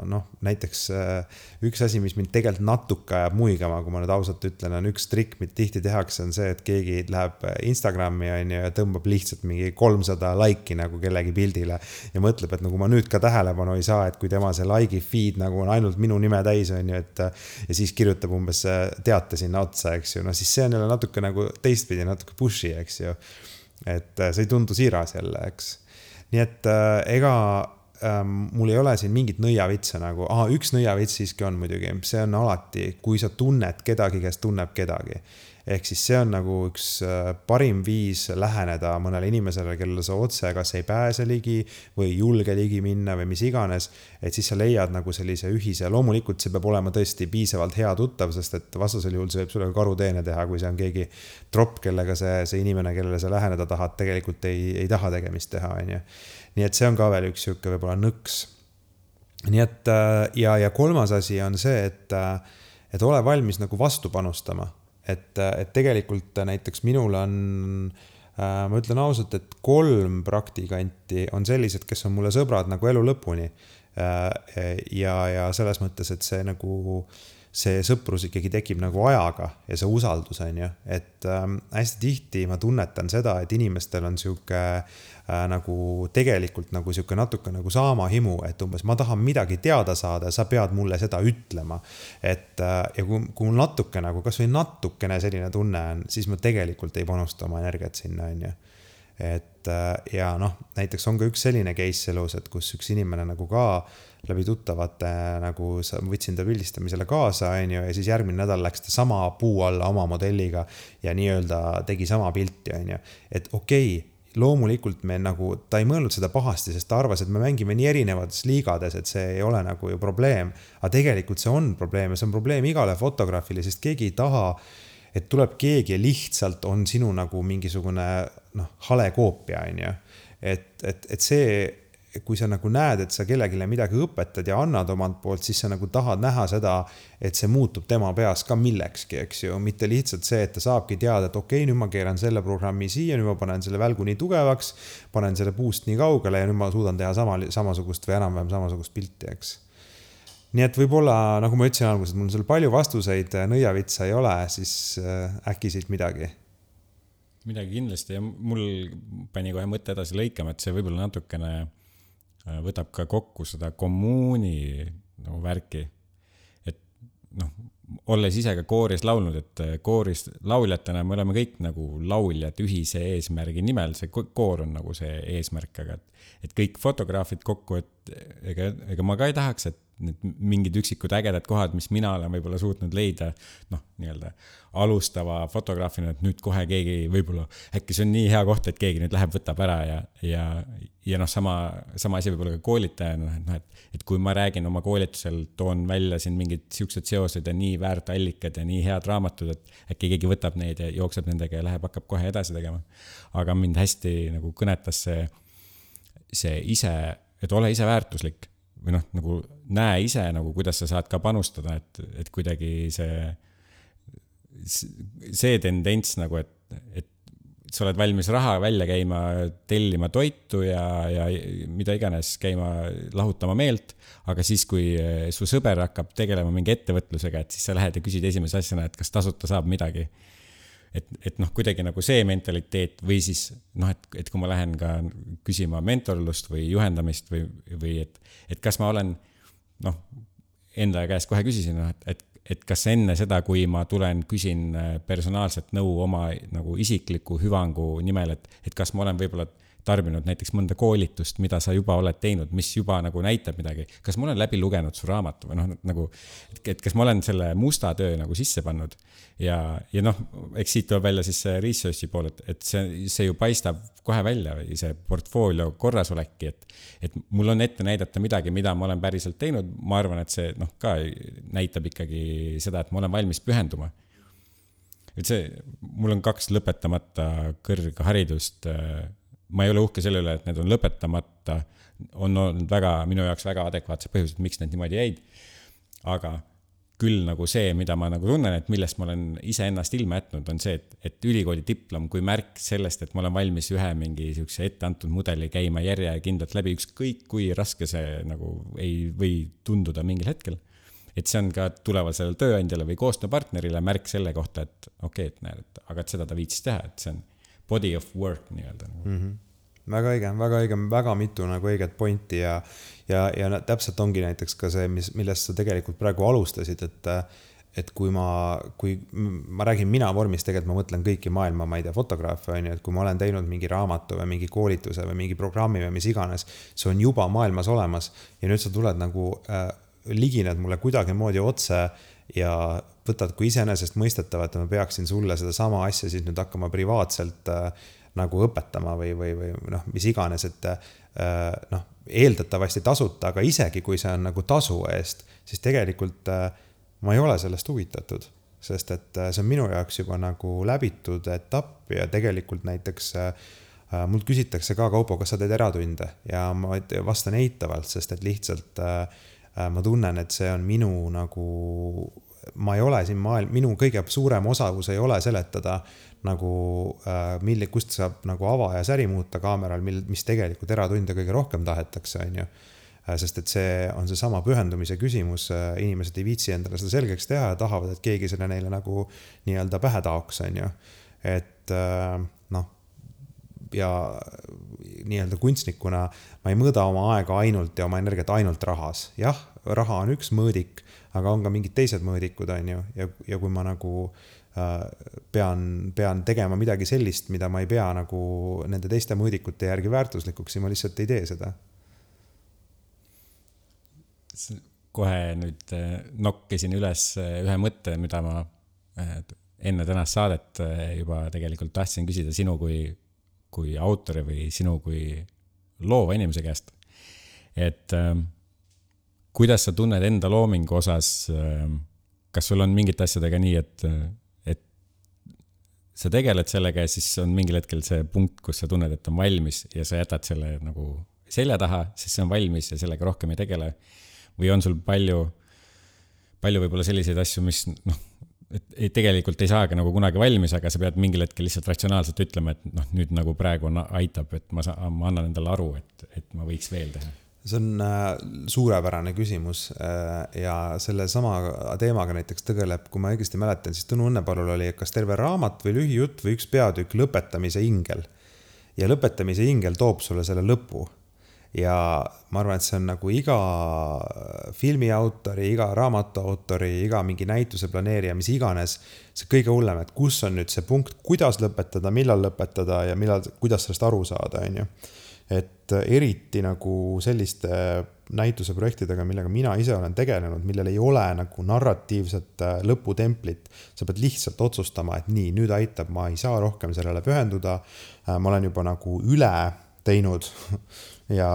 noh, näiteks äh, üks asi, mis mind tegelikult natuke ajab muigama, kui ma nüüd ausalt ütlen, on üks trikk, mida tihti tehakse, on see, et keegi läheb Instagrami on ju ja tõmbab lihtsalt mingi kolmsada like'i nagu kellegi pildile. ja mõtleb, et nagu ma nüüd ka tähelepanu ei saa, et kui tema see like'i feed nagu on ainult minu nime täis, on ju, et. ja siis kirjutab umbes teate sinna otsa, eks ju, no siis see on jälle natuke nagu teistpidi natuke push'i, eks ju. et see ei tundu siiras jälle, eks. nii et äh, ega ähm, mul ei ole siin mingit nõiavitsa nagu, aa, üks nõiavits siiski on muidugi, see on alati, kui sa tunned kedagi, kes tunneb kedagi. ehk siis see on nagu üks äh, parim viis läheneda mõnele inimesele, kellele sa otse kas ei pääse ligi või ei julge ligi minna või mis iganes. et siis sa leiad nagu sellise ühise, loomulikult see peab olema tõesti piisavalt hea tuttav, sest et vastasel juhul see võib sulle karuteene teha, kui see on keegi tropp, kellega see, see inimene, kellele sa läheneda tahad, tegelikult ei, ei taha tegemist teha, on ju nii et see on ka veel üks sihuke võib-olla nõks. nii et äh, ja, ja kolmas asi on see, et, äh, et ole valmis nagu vastu panustama, et, äh, et tegelikult näiteks minul on ma ütlen ausalt, et kolm praktikanti on sellised, kes on mulle sõbrad nagu elu lõpuni. ja, ja selles mõttes, et see nagu see sõprus ikkagi tekib nagu ajaga ja see usaldus on ju, et ähm, hästi tihti ma tunnetan seda, et inimestel on sihuke äh, nagu tegelikult nagu sihuke natuke nagu saamahimu, et umbes ma tahan midagi teada saada, sa pead mulle seda ütlema. et äh, ja kui, kui mul natuke nagu kasvõi natukene selline tunne on, siis ma tegelikult ei panusta oma energiat sinna, on ju et äh, ja noh, näiteks on ka üks selline case elus, et kus üks inimene nagu ka läbi tuttavate nagu võtsin ta pildistamisele kaasa, on ju, ja siis järgmine nädal läks ta sama puu alla oma modelliga ja nii-öelda tegi sama pilti, on ju. et okei okay, loomulikult me nagu, ta ei mõelnud seda pahasti, sest ta arvas, et me mängime nii erinevates liigades, et see ei ole nagu ju probleem. aga tegelikult see on probleem ja see on probleem igale fotograafile, sest keegi ei taha, et tuleb keegi ja lihtsalt on sinu nagu mingisugune noh, hale koopia, on ju. et, et, et see kui sa nagu näed, et sa kellelegi midagi õpetad ja annad omalt poolt, siis sa nagu tahad näha seda, et see muutub tema peas ka millekski, eks ju, mitte lihtsalt see, et ta saabki teada, et okei okay,, nüüd ma keeran selle programmi siia, nüüd ma panen selle välgu nii tugevaks, panen selle puust nii kaugele ja nüüd ma suudan teha sama, samasugust või enam-vähem samasugust pilti, eks. Nii et võib-olla, nagu ma ütlesin alguses, mul seal palju vastuseid nõiavitsa ei ole, siis äh, äkki siit midagi? Midagi kindlasti ja mul pani kohe mõte edasi lõikama, et see võib-olla natukene võtab ka kokku seda kommuuni nagu värki, noh, olles ise ka kooris laulnud, et kooris lauljatena me oleme kõik nagu lauljad ühise eesmärgi nimel, see koor on nagu see eesmärk, aga et, et kõik fotograafid kokku, et ega, ega ma ka ei tahaks, et need mingid üksikud ägedad kohad, mis mina olen võib-olla suutnud leida, noh, nii-öelda alustava fotograafina, et nüüd kohe keegi võib-olla, äkki see on nii hea koht, et keegi nüüd läheb, võtab ära ja, ja, ja noh, sama, sama asi võib-olla ka koolitajana, et noh, et, et kui ma räägin oma koolitusel, toon välja siin mingid siuksed seosed ja nii väärt allikad ja nii head raamatud, et äkki keegi võtab neid ja jookseb nendega ja läheb, hakkab kohe edasi tegema. aga mind hästi nagu kõnetas see, see ise, et ole ise väärtuslik või noh, nagu näe ise nagu, kuidas sa saad ka panustada, et, et kuidagi see, see tendents nagu, et, et sa oled valmis raha välja käima, tellima toitu ja, ja mida iganes, käima lahutama meelt. aga siis, kui su sõber hakkab tegelema mingi ettevõtlusega, et siis sa lähed ja küsid esimese asjana, et kas tasuta saab midagi et, et noh, kuidagi nagu see mentaliteet või siis noh, et, et kui ma lähen ka küsima mentorlust või juhendamist või, või et, et kas ma olen noh, enda käest kohe küsisin, noh, et, et, et kas enne seda, kui ma tulen, küsin personaalset nõu oma nagu isikliku hüvangu nimel, et, et kas ma olen võib-olla tarbinud näiteks mõnda koolitust, mida sa juba oled teinud, mis juba nagu näitab midagi. kas ma olen läbi lugenud su raamatu või noh, nagu, et kas ma olen selle musta töö nagu sisse pannud ja, ja noh, eks siit tuleb välja siis see research'i pool, et, et see, see ju paistab kohe välja see portfoolio korrasolekki, et, et mul on ette näidata midagi, mida ma olen päriselt teinud. ma arvan, et see noh, ka näitab ikkagi seda, et ma olen valmis pühenduma et see, mul on kaks lõpetamata kõrgharidust ma ei ole uhke selle üle, et need on lõpetamata. on olnud väga, minu jaoks väga adekvaatsed põhjused, miks need niimoodi jäid. aga küll nagu see, mida ma nagu tunnen, et millest ma olen iseennast ilma jätnud, on see, et, et ülikooli diplom kui märk sellest, et ma olen valmis ühe mingi sihukese etteantud mudeli käima järjekindlalt läbi, ükskõik kui raske see nagu ei või tunduda mingil hetkel. et see on ka tulevasele tööandjale või koostööpartnerile märk selle kohta, et okei okay,, et näed, et aga et seda ta viitsis teha, et see on body of work nii-öelda mm. -hmm väga õige, väga õige, väga mitu nagu õiget pointi ja, ja, ja täpselt ongi näiteks ka see, mis, millest sa tegelikult praegu alustasid, et et kui ma, kui ma räägin mina vormis, tegelikult ma mõtlen kõiki maailma, ma ei tea, fotograafe on ju, et kui ma olen teinud mingi raamatu või mingi koolituse või mingi programmi või mis iganes, see on juba maailmas olemas ja nüüd sa tuled nagu äh, ligined mulle kuidagimoodi otse ja võtad kui iseenesestmõistetavat, et ma peaksin sulle sedasama asja siis nüüd hakkama privaatselt äh, nagu õpetama või, või, või noh, mis iganes, et äh, noh, eeldatavasti tasuta, aga isegi kui see on nagu tasu eest, siis tegelikult äh, ma ei ole sellest huvitatud, sest et äh, see on minu jaoks juba nagu läbitud etapp ja tegelikult näiteks äh, mult küsitakse ka, Kaupo, kas sa teed eratunde? Ja ma vastan eitavalt, sest et lihtsalt äh, ma tunnen, et see on minu nagu ma ei ole siin maailm, minu kõige suurem osavus ei ole seletada nagu äh, milli-, kust saab nagu ava ja säri muuta kaameral, mil, mis tegelikult eratunde kõige rohkem tahetakse, on ju äh,. sest et see on seesama pühendumise küsimus äh,, inimesed ei viitsi endale seda selgeks teha ja tahavad, et keegi selle neile nagu nii-öelda pähe taoks, on ju. et noh, ja nii-öelda kunstnikuna ma ei mõõda oma aega ainult ja oma energiat ainult rahas. jah, raha on üks mõõdik aga on ka mingid teised mõõdikud, on ju, ja, ja kui ma nagu äh, pean, pean tegema midagi sellist, mida ma ei pea nagu nende teiste mõõdikute järgi väärtuslikuks, siis ma lihtsalt ei tee seda. kohe nüüd äh, nokkisin üles äh, ühe mõtte, mida ma enne tänast saadet juba tegelikult tahtsin küsida sinu kui, kui autori või sinu kui loova inimese käest. et äh, kuidas sa tunned enda loomingu osas, ähm, kas sul on mingite asjadega nii, et, et sa tegeled sellega ja siis on mingil hetkel see punkt, kus sa tunned, et on valmis ja sa jätad selle nagu selja taha, sest see on valmis ja sellega rohkem ei tegele. või on sul palju, palju võib-olla selliseid asju, mis noh, et, et tegelikult ei saagi nagu kunagi valmis, aga sa pead mingil hetkel lihtsalt ratsionaalselt ütlema, et noh, nüüd nagu praegu on, aitab, et ma saan, ma annan endale aru, et, et ma võiks veel teha see on äh, suurepärane küsimus äh, ja sellesama teemaga näiteks tegeleb, kui ma õigesti mäletan, siis Tõnu Õnnepalul oli kas terve raamat või lühijutt või üks peatükk Lõpetamise ingel. ja lõpetamise ingel toob sulle selle lõpu. ja ma arvan, et see on nagu iga filmi autori, iga raamatu autori, iga mingi näituse planeerija, mis iganes. see kõige hullem, et kus on nüüd see punkt, kuidas lõpetada, millal lõpetada ja millal, kuidas sellest aru saada, on ju. Et eriti nagu selliste näituse projektidega, millega mina ise olen tegelenud, millel ei ole nagu narratiivset äh, lõputemplit. sa pead lihtsalt otsustama, et nii, nüüd aitab, ma ei saa rohkem sellele pühenduda. Äh, ma olen juba nagu üle teinud ja,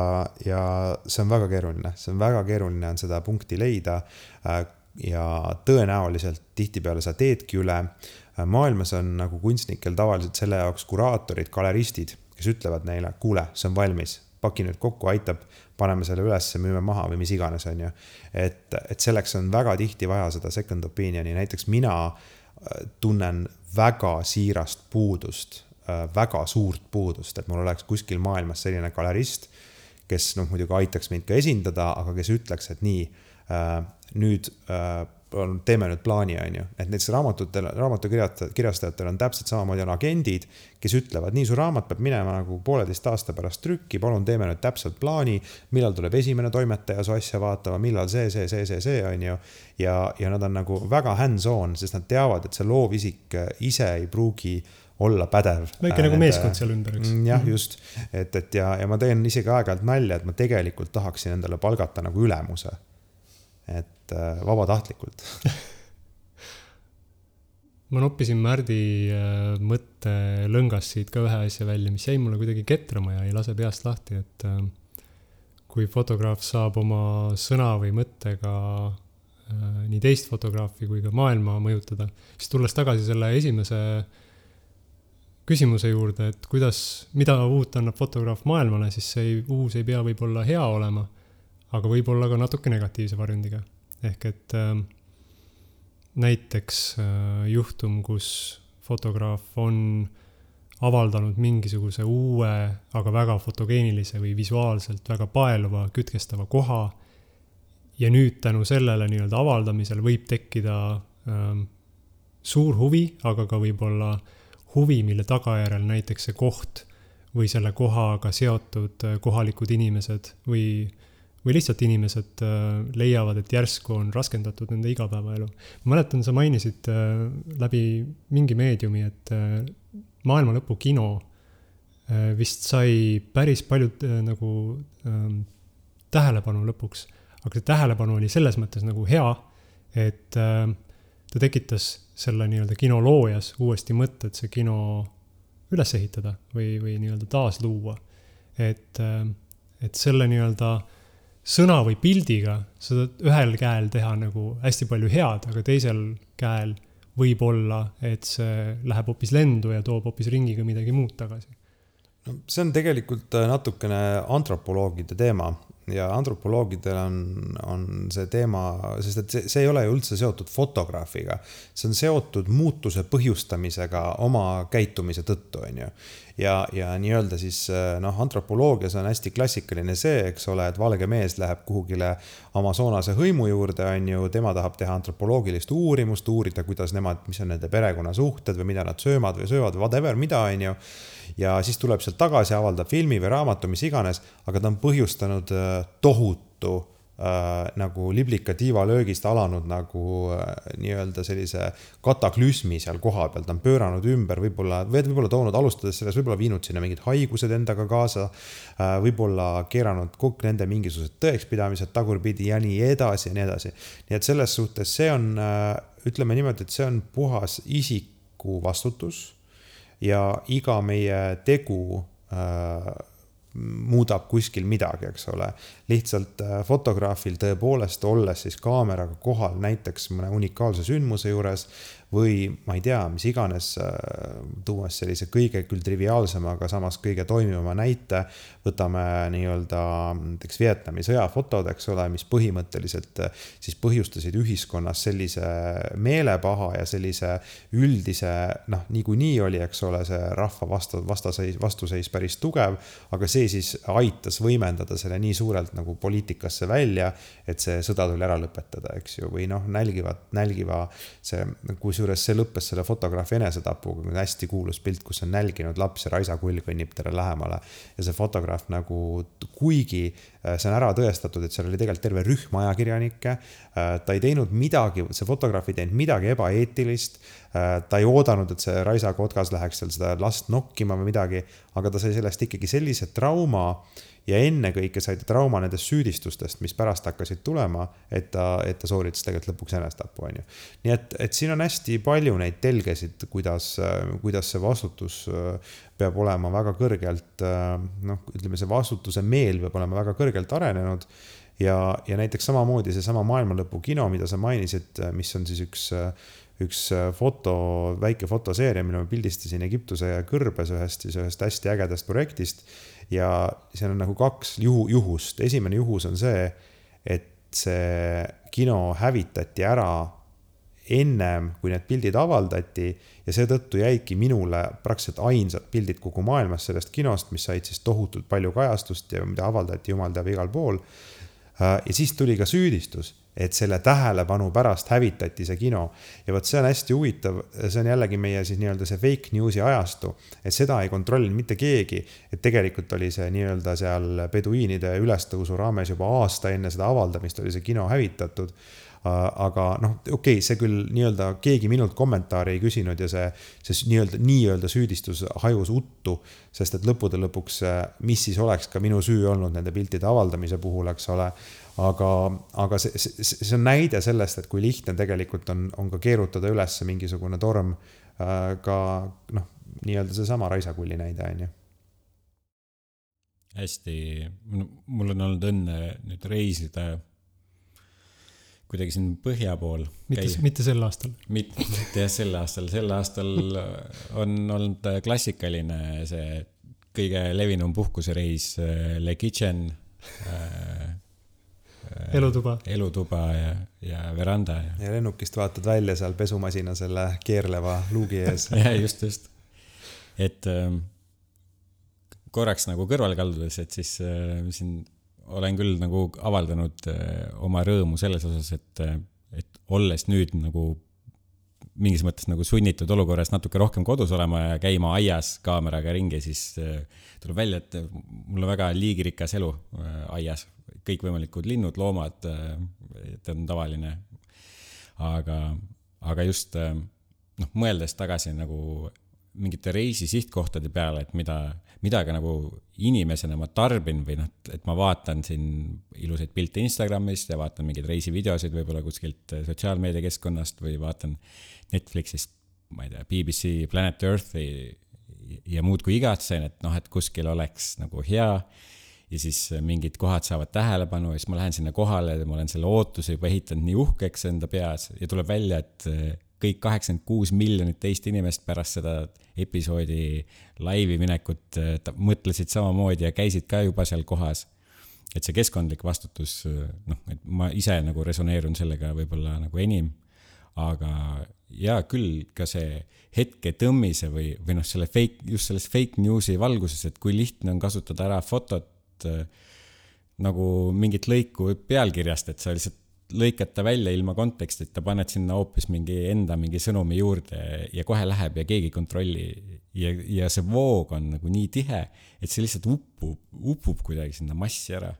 ja see on väga keeruline, see on väga keeruline on seda punkti leida. Äh, ja tõenäoliselt tihtipeale sa teedki üle. maailmas on nagu kunstnikel tavaliselt selle jaoks kuraatorid, galeristid, kes ütlevad neile, kuule, see on valmis, paki nüüd kokku, aitab, paneme selle ülesse, müüme maha või mis iganes, on ju. et, et selleks on väga tihti vaja seda second opinion'i, näiteks mina äh, tunnen väga siirast puudust, äh, väga suurt puudust, et mul oleks kuskil maailmas selline galerist, kes noh, muidugi aitaks mind ka esindada, aga kes ütleks, et nii, äh, nüüd on, teeme nüüd plaani, on ju, et näiteks raamatutel, raamatukirjastajatel on täpselt samamoodi on agendid, kes ütlevad, nii, su raamat peab minema nagu pooleteist aasta pärast trükki, palun teeme nüüd täpselt plaani, millal tuleb esimene toimetaja su asja vaatama, millal see, see, see, see, see, on ju. ja, ja nad on nagu väga hands-on, sest nad teavad, et see loovisik ise ei pruugi olla pädev. väike nagu meeskond seal ümber, eks. Mm, jah, mhm. just, et, et ja, ja ma teen isegi aeg-ajalt nalja, et ma tegelikult tahaksin endale palgata nagu ülemuse et äh, vabatahtlikult ma noppisin Märdi äh, mõttelõngast siit ka ühe asja välja, mis jäi mulle kuidagi ketrama ja ei lase peast lahti, et äh, kui fotograaf saab oma sõna või mõttega nii teist fotograafi kui ka maailma mõjutada, siis tulles tagasi selle esimese küsimuse juurde, et kuidas, mida uut annab fotograaf maailmale, siis see ei, uus ei pea võib-olla hea olema aga võib-olla ka natuke negatiivse varjundiga. Ehk et äh, näiteks äh, juhtum, kus fotograaf on avaldanud mingisuguse uue, aga väga fotogeenilise või visuaalselt väga paeluva, kütkestava koha. ja nüüd tänu sellele nii-öelda avaldamisel võib tekkida äh, suur huvi, aga ka võib-olla huvi, mille tagajärjel näiteks see koht või selle kohaga seotud äh, kohalikud inimesed või või lihtsalt inimesed äh, leiavad, et järsku on raskendatud nende igapäevaelu. ma mäletan, sa mainisid äh, läbi mingi meediumi, et äh, maailma lõpu kino vist sai päris palju nagu ähm, tähelepanu lõpuks, aga see tähelepanu oli selles mõttes nagu hea, et ta tekitas selle nii-öelda kino loojas uuesti mõtted see kino üles ehitada või, või nii-öelda taasluua. et, et selle nii-öelda äh, sõna või pildiga sa saad ühel käel teha nagu hästi palju head, aga teisel käel võib olla, et see läheb hoopis lendu ja toob hoopis ringiga midagi muud tagasi. no see on tegelikult äh, natukene antropoloogide teema ja antropoloogidel on, on see teema, sest et see, see ei ole ju üldse seotud fotograafiga. see on seotud muutuse põhjustamisega oma käitumise tõttu, on ju ja, ja nii-öelda siis noh, antropoloogias on hästi klassikaline see, eks ole, et valge mees läheb kuhugile Amazonase hõimu juurde, on ju, tema tahab teha antropoloogilist uurimust, uurida, kuidas nemad, mis on nende perekonnasuhted või mida nad söömad või söövad whatever, mida, on ju. Ja siis tuleb sealt tagasi, avaldab filmi või raamatu, mis iganes, aga ta on põhjustanud äh, tohutu äh, nagu liblika tiivalöögist alanud nagu äh, nii-öelda sellise kataklüsmi seal kohapeal, ta on pööranud ümber võib-olla, võib-olla toonud, alustades sellest, võib-olla viinud sinna mingid haigused endaga kaasa äh,, võib-olla keeranud kõik nende mingisugused tõekspidamised tagurpidi ja nii edasi ja nii edasi. nii et selles suhtes see on äh,, ütleme niimoodi, et see on puhas isiku vastutus ja iga meie tegu äh, muudab kuskil midagi, eks ole. lihtsalt äh, fotograafil tõepoolest, olles siis kaameraga kohal näiteks mõne unikaalse sündmuse juures või ma ei tea, mis iganes, äh, tuues sellise kõige küll triviaalsema, aga samas kõige toimivama näite. võtame nii-öelda näiteks Vietnami sõjafotod, eks ole, mis põhimõtteliselt äh, siis põhjustasid ühiskonnas sellise meelepaha ja sellise üldise, noh, niikuinii oli, eks ole, see rahva vastu, vastaseis, vastuseis päris tugev. aga see siis aitas võimendada selle nii suurelt nagu poliitikasse välja, et see sõda tuli ära lõpetada, eks ju, või noh, nälgivat, nälgiva see, kus kusjuures see lõppes selle fotograafi enesetapuga, hästi kuulus pilt, kus on nälginud laps ja raisakull kõnnib talle lähemale. ja see fotograaf nagu, kuigi äh, see on ära tõestatud, et seal oli tegelikult terve rühm ajakirjanikke. Äh, ta ei teinud midagi, see fotograaf ei teinud midagi ebaeetilist. Äh, ta ei oodanud, et see raisakotkas läheks seal seda last nokkima või midagi, aga ta sai sellest ikkagi sellise trauma ja ennekõike sai ta trauma nendest süüdistustest, mis pärast hakkasid tulema, et ta, et ta sooritas tegelikult lõpuks enesetapu, on ju. nii et, et siin on hästi palju neid telgesid, kuidas, kuidas see vastutus äh, peab olema väga kõrgelt, äh, noh, ütleme, see vastutuse meel peab olema väga kõrgelt arenenud ja, ja näiteks samamoodi seesama maailmalõpu kino, mida sa mainisid, mis on siis üks üks foto, väike fotoseeria, mille ma pildistasin Egiptuse kõrbes ühest, siis ühest hästi ägedast projektist ja seal on nagu kaks juhu, juhust, esimene juhus on see, et see kino hävitati ära ennem, kui need pildid avaldati ja seetõttu jäidki minule praktiliselt ainsad pildid kogu maailmas sellest kinost, mis said siis tohutult palju kajastust ja mida avaldati jumal teab igal pool. Ja siis tuli ka süüdistus et selle tähelepanu pärast hävitati see kino. ja vot see on hästi huvitav, see on jällegi meie siis nii-öelda see fake news'i ajastu, et seda ei kontrollinud mitte keegi. et tegelikult oli see nii-öelda seal peduiinide ülestõusu raames juba aasta enne seda avaldamist oli see kino hävitatud aga noh, okei okay,, see küll nii-öelda keegi minult kommentaari ei küsinud ja see, see nii-öelda, nii-öelda süüdistus hajus uttu. sest et lõppude lõpuks, mis siis oleks ka minu süü olnud nende piltide avaldamise puhul, eks ole aga, aga see, see, see on näide sellest, et kui lihtne tegelikult on, on ka keerutada üles mingisugune torm äh, ka noh, nii-öelda seesama raisakulli näide on ju. hästi, mul on olnud õnne nüüd reisida kuidagi siin põhja pool. mitte, mitte sel aastal? mitte, mitte jah, sel aastal, sel aastal on olnud klassikaline see kõige levinum puhkusereis äh, Le Kitchen äh, elutuba. elutuba ja, ja veranda ja. ja lennukist vaatad välja seal pesumasina selle keerleva luugi ees ja just, just. et ähm, korraks nagu kõrvale kaldudes, et siis äh, siin olen küll nagu avaldanud äh, oma rõõmu selles osas, et, äh, et olles nüüd nagu mingis mõttes nagu sunnitud olukorras natuke rohkem kodus olema ja käima aias kaameraga ringi, siis tuleb välja, et mul on väga liigirikas elu aias kõikvõimalikud linnud, loomad, et on tavaline. aga, aga just noh, mõeldes tagasi nagu mingite reisi sihtkohtade peale, et mida, mida ka nagu inimesena ma tarbin või noh, et ma vaatan siin ilusaid pilte Instagramist ja vaatan mingeid reisivideosid võib-olla kuskilt sotsiaalmeediakeskkonnast või vaatan Netflixist, ma ei tea, BBC Planet Earthi ja muudkui igatsen, et noh, et kuskil oleks nagu hea ja siis äh, mingid kohad saavad tähelepanu ja siis ma lähen sinna kohale ja ma olen selle ootuse juba ehitanud nii uhkeks enda peas ja tuleb välja, et äh, kõik kaheksakümmend kuus miljonit teist inimest pärast seda episoodi laivi minekut äh, mõtlesid samamoodi ja käisid ka juba seal kohas. et see keskkondlik vastutus, noh, et ma ise nagu resoneerun sellega võib-olla nagu enim, aga jaa, küll ka see hetke tõmmise või, või noh, selle fake, just selles fake news'i valguses, et kui lihtne on kasutada ära fotot äh, nagu mingit lõiku pealkirjast, et sa lihtsalt lõikad ta välja ilma kontekstita, paned sinna hoopis mingi enda mingi sõnumi juurde ja kohe läheb ja keegi ei kontrolli. ja, ja see voog on nagu nii tihe, et see lihtsalt upub, upub kuidagi sinna massi ära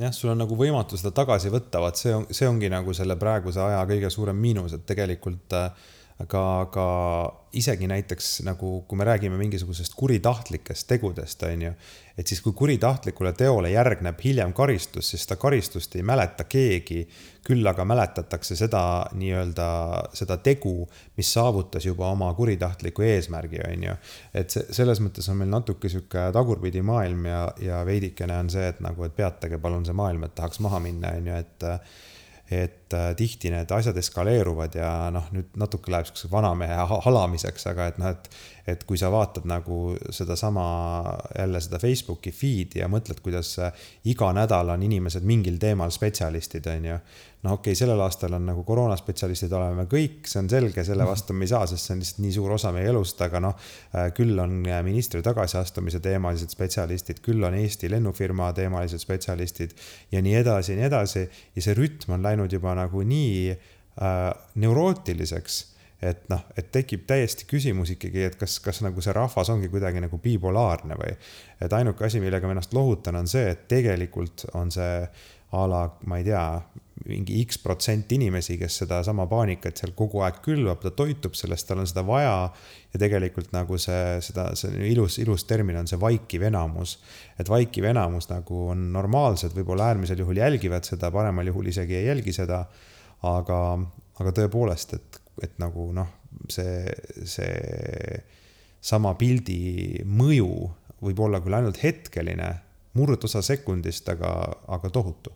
jah, sul on nagu võimatu seda tagasi võtta, vaat see on, see ongi nagu selle praeguse aja kõige suurem miinus, et tegelikult äh, aga, aga isegi näiteks nagu, kui me räägime mingisugusest kuritahtlikest tegudest, on ju, et siis, kui kuritahtlikule teole järgneb hiljem karistus, siis seda karistust ei mäleta keegi. küll aga mäletatakse seda nii-öelda, seda tegu, mis saavutas juba oma kuritahtliku eesmärgi, on ju. et see, selles mõttes on meil natuke sihuke tagurpidi maailm ja, ja veidikene on see, et nagu, et peatage palun see maailm, et tahaks maha minna, on ju, et et äh, tihti need asjad eskaleeruvad ja noh, nüüd natuke läheb siukseks vanamehe halamiseks, aga et noh, et, et kui sa vaatad nagu sedasama jälle seda Facebooki feed'i ja mõtled, kuidas äh, iga nädal on inimesed mingil teemal spetsialistid, on ju noh, okei okay,, sellel aastal on nagu koroonaspetsialistid oleme kõik, see on selge, selle vastu me ei saa, sest see on lihtsalt nii suur osa meie elust, aga noh, äh, küll on äh, ministri tagasiastumise teemalised spetsialistid, küll on Eesti lennufirma teemalised spetsialistid ja nii edasi ja nii edasi. ja see rütm on läinud juba nagu nii äh, neurootiliseks et noh, et tekib täiesti küsimus ikkagi, et kas, kas nagu see rahvas ongi kuidagi nagu bipolaarne või. et ainuke asi, millega ma ennast lohutan, on see, et tegelikult on see a la, ma ei tea, mingi X protsent inimesi, kes sedasama paanikat seal kogu aeg külvab, ta toitub sellest, tal on seda vaja. ja tegelikult nagu see, seda, see ilus, ilus termin on see vaikiv enamus. et vaikiv enamus nagu on normaalsed, võib-olla äärmisel juhul jälgivad seda, paremal juhul isegi ei jälgi seda. aga, aga tõepoolest, et et nagu noh, see, see sama pildi mõju võib olla küll ainult hetkeline, murdosa sekundist, aga, aga tohutu.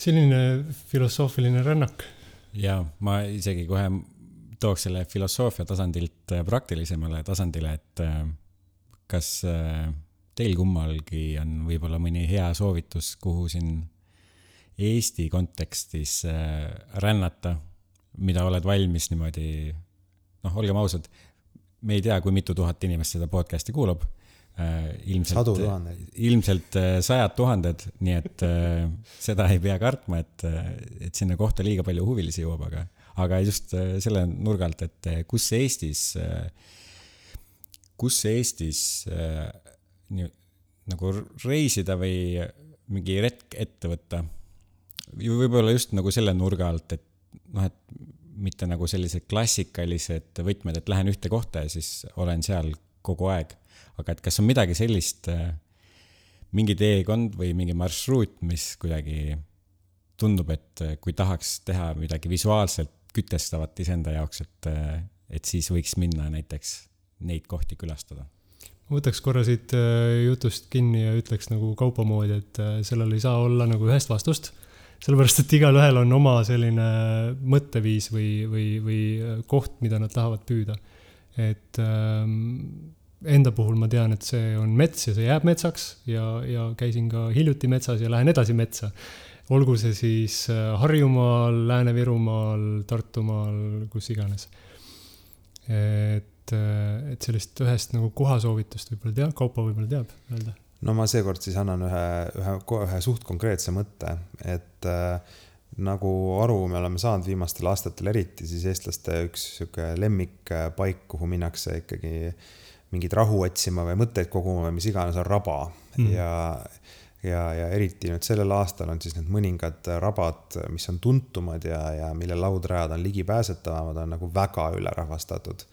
Selline filosoofiline rännak. ja ma isegi kohe tooks selle filosoofia tasandilt praktilisemale tasandile, et äh, kas äh, teil kummalgi on võib-olla mõni hea soovitus, kuhu siin Eesti kontekstis äh, rännata, mida oled valmis niimoodi, noh, olgem ausad, me ei tea, kui mitu tuhat inimest seda podcast'i kuulab. Äh, ilmselt, ilmselt äh, sajad tuhanded, nii et seda ei pea kartma, et, et sinna kohta liiga palju huvilisi jõuab, aga, aga just selle nurga alt, et kus Eestis, kus Eestis nii, nagu reisida või mingi retk ette võtta võib-olla just nagu selle nurga alt, et noh, et mitte nagu sellised klassikalised võtmed, et lähen ühte kohta ja siis olen seal kogu aeg. Aga et kas on midagi sellist, äh, mingi teekond või mingi marsruut, mis kuidagi tundub, et äh, kui tahaks teha midagi visuaalselt kütestavat iseenda jaoks, et, äh, et siis võiks minna näiteks neid kohti külastada ma võtaks korra siit jutust kinni ja ütleks nagu kaupa moodi, et sellel ei saa olla nagu ühest vastust sellepärast, et igalühel on oma selline mõtteviis või, või, või koht, mida nad tahavad püüda. et ähm, enda puhul ma tean, et see on mets ja see jääb metsaks ja, ja käisin ka hiljuti metsas ja lähen edasi metsa. olgu see siis äh, Harjumaal, Lääne-Virumaal, Tartumaal, kus iganes. et, äh, et sellist ühest nagu kohasoovitust võib-olla teab, Kaupo võib-olla teab öelda no ma seekord siis annan ühe, ühe, ühe suht konkreetse mõtte, et äh, nagu aru me oleme saanud viimastel aastatel eriti, siis eestlaste üks sihuke lemmikpaik, kuhu minnakse ikkagi mingit rahu otsima või mõtteid koguma või mis iganes, on raba mm. ja ja, ja eriti nüüd sellel aastal on siis need mõningad rabad, mis on tuntumad ja, ja mille laudrajad on ligipääsetavamad, on nagu väga ülerahvastatud.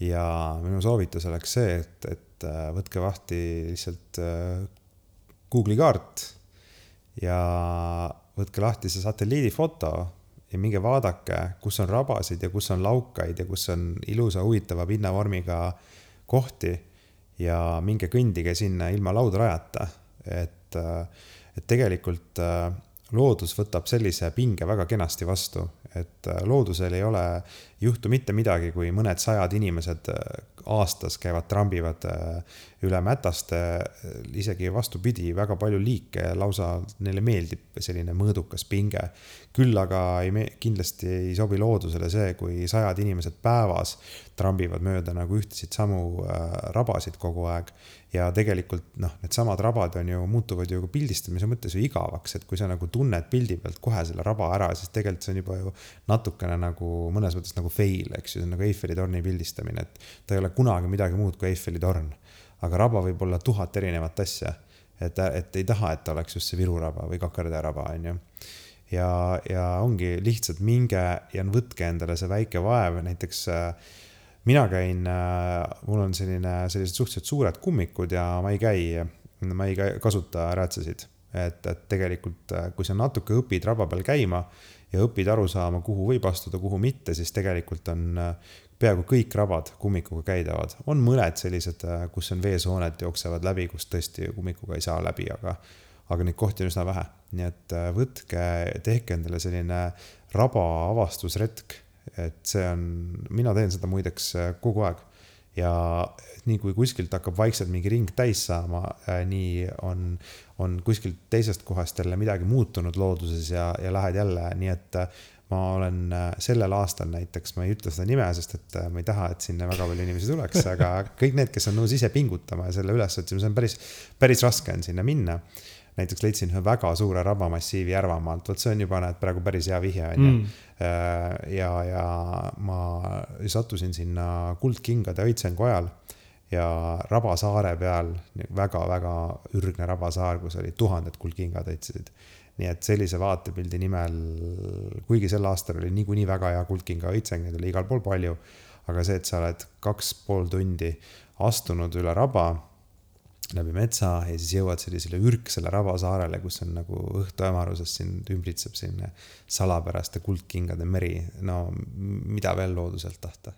ja minu soovitus oleks see, et, et äh, võtke lahti lihtsalt äh, Google'i kaart ja võtke lahti see satelliidifoto ja minge vaadake, kus on rabasid ja kus on laukaid ja kus on ilusa huvitava pinnavormiga kohti ja minge kõndige sinna ilma laudrajata, et, äh, et tegelikult loodus võtab sellise pinge väga kenasti vastu, et loodusel ei ole, ei juhtu mitte midagi, kui mõned sajad inimesed aastas käivad, trambivad äh, üle mätaste, isegi vastupidi, väga palju liike lausa neile meeldib selline mõõdukas pinge. küll aga ei, kindlasti ei sobi loodusele see, kui sajad inimesed päevas trambivad mööda nagu ühtesid samu äh, rabasid kogu aeg. Ja tegelikult noh, needsamad rabad on ju, muutuvad ju pildistamise mõttes ju igavaks, et kui sa nagu tunned pildi pealt kohe selle raba ära, siis tegelikult see on juba ju natukene nagu mõnes mõttes nagu fail, eks ju, see on nagu Eiffeli torni pildistamine, et ta ei ole kunagi midagi muud kui Eiffeli torn. aga raba võib olla tuhat erinevat asja. et, et ei taha, et ta oleks just see Viru raba või Kakardä raba, on ju. ja, ja ongi lihtsalt minge ja võtke endale see väike vaev, näiteks äh, mina käin, äh, mul on selline, sellised suhteliselt suured kummikud ja ma ei käi, ma ei kasuta räätsasid. et, et tegelikult, äh, kui sa natuke õpid raba peal käima ja õpid aru saama, kuhu võib astuda, kuhu mitte, siis tegelikult on peaaegu kõik rabad kummikuga käidavad, on mõned sellised, äh, kus on veesooned jooksevad läbi, kus tõesti kummikuga ei saa läbi, aga, aga neid kohti on üsna vähe. nii et äh, võtke, tehke endale selline raba avastusretk, et see on, mina teen seda muideks äh, kogu aeg ja nii kui kuskilt hakkab vaikselt mingi ring täis saama, nii on, on kuskilt teisest kohast jälle midagi muutunud looduses ja, ja lähed jälle, nii et ma olen äh, sellel aastal näiteks, ma ei ütle seda nime, sest et äh, ma ei taha, et sinna väga palju inimesi tuleks, aga kõik need, kes on nõus ise pingutama ja selle üles otsima, see on päris, päris raske on sinna minna. Näiteks leidsin ühe väga suure rabamassiivi Järvamaalt, vot see on juba näed praegu päris hea vihje on ju. Mm.. ja, ja ma sattusin sinna Kuldkingade õitsengu ajal ja Rabasaare peal väga-väga ürgne Rabasaar, kus olid tuhanded kuldkingad õitsesid. nii et sellise vaatepildi nimel, kuigi sel aastal oli niikuinii väga hea kuldkinga õitseng, neid oli igal pool palju, aga see, et sa oled kaks pool tundi astunud üle raba läbi metsa ja siis jõuad sellisele ürgsele rabasaarele, kus on nagu õhtu hämaruses sind ümbritseb selline salapäraste kuldkingade meri. no mida veel looduselt tahta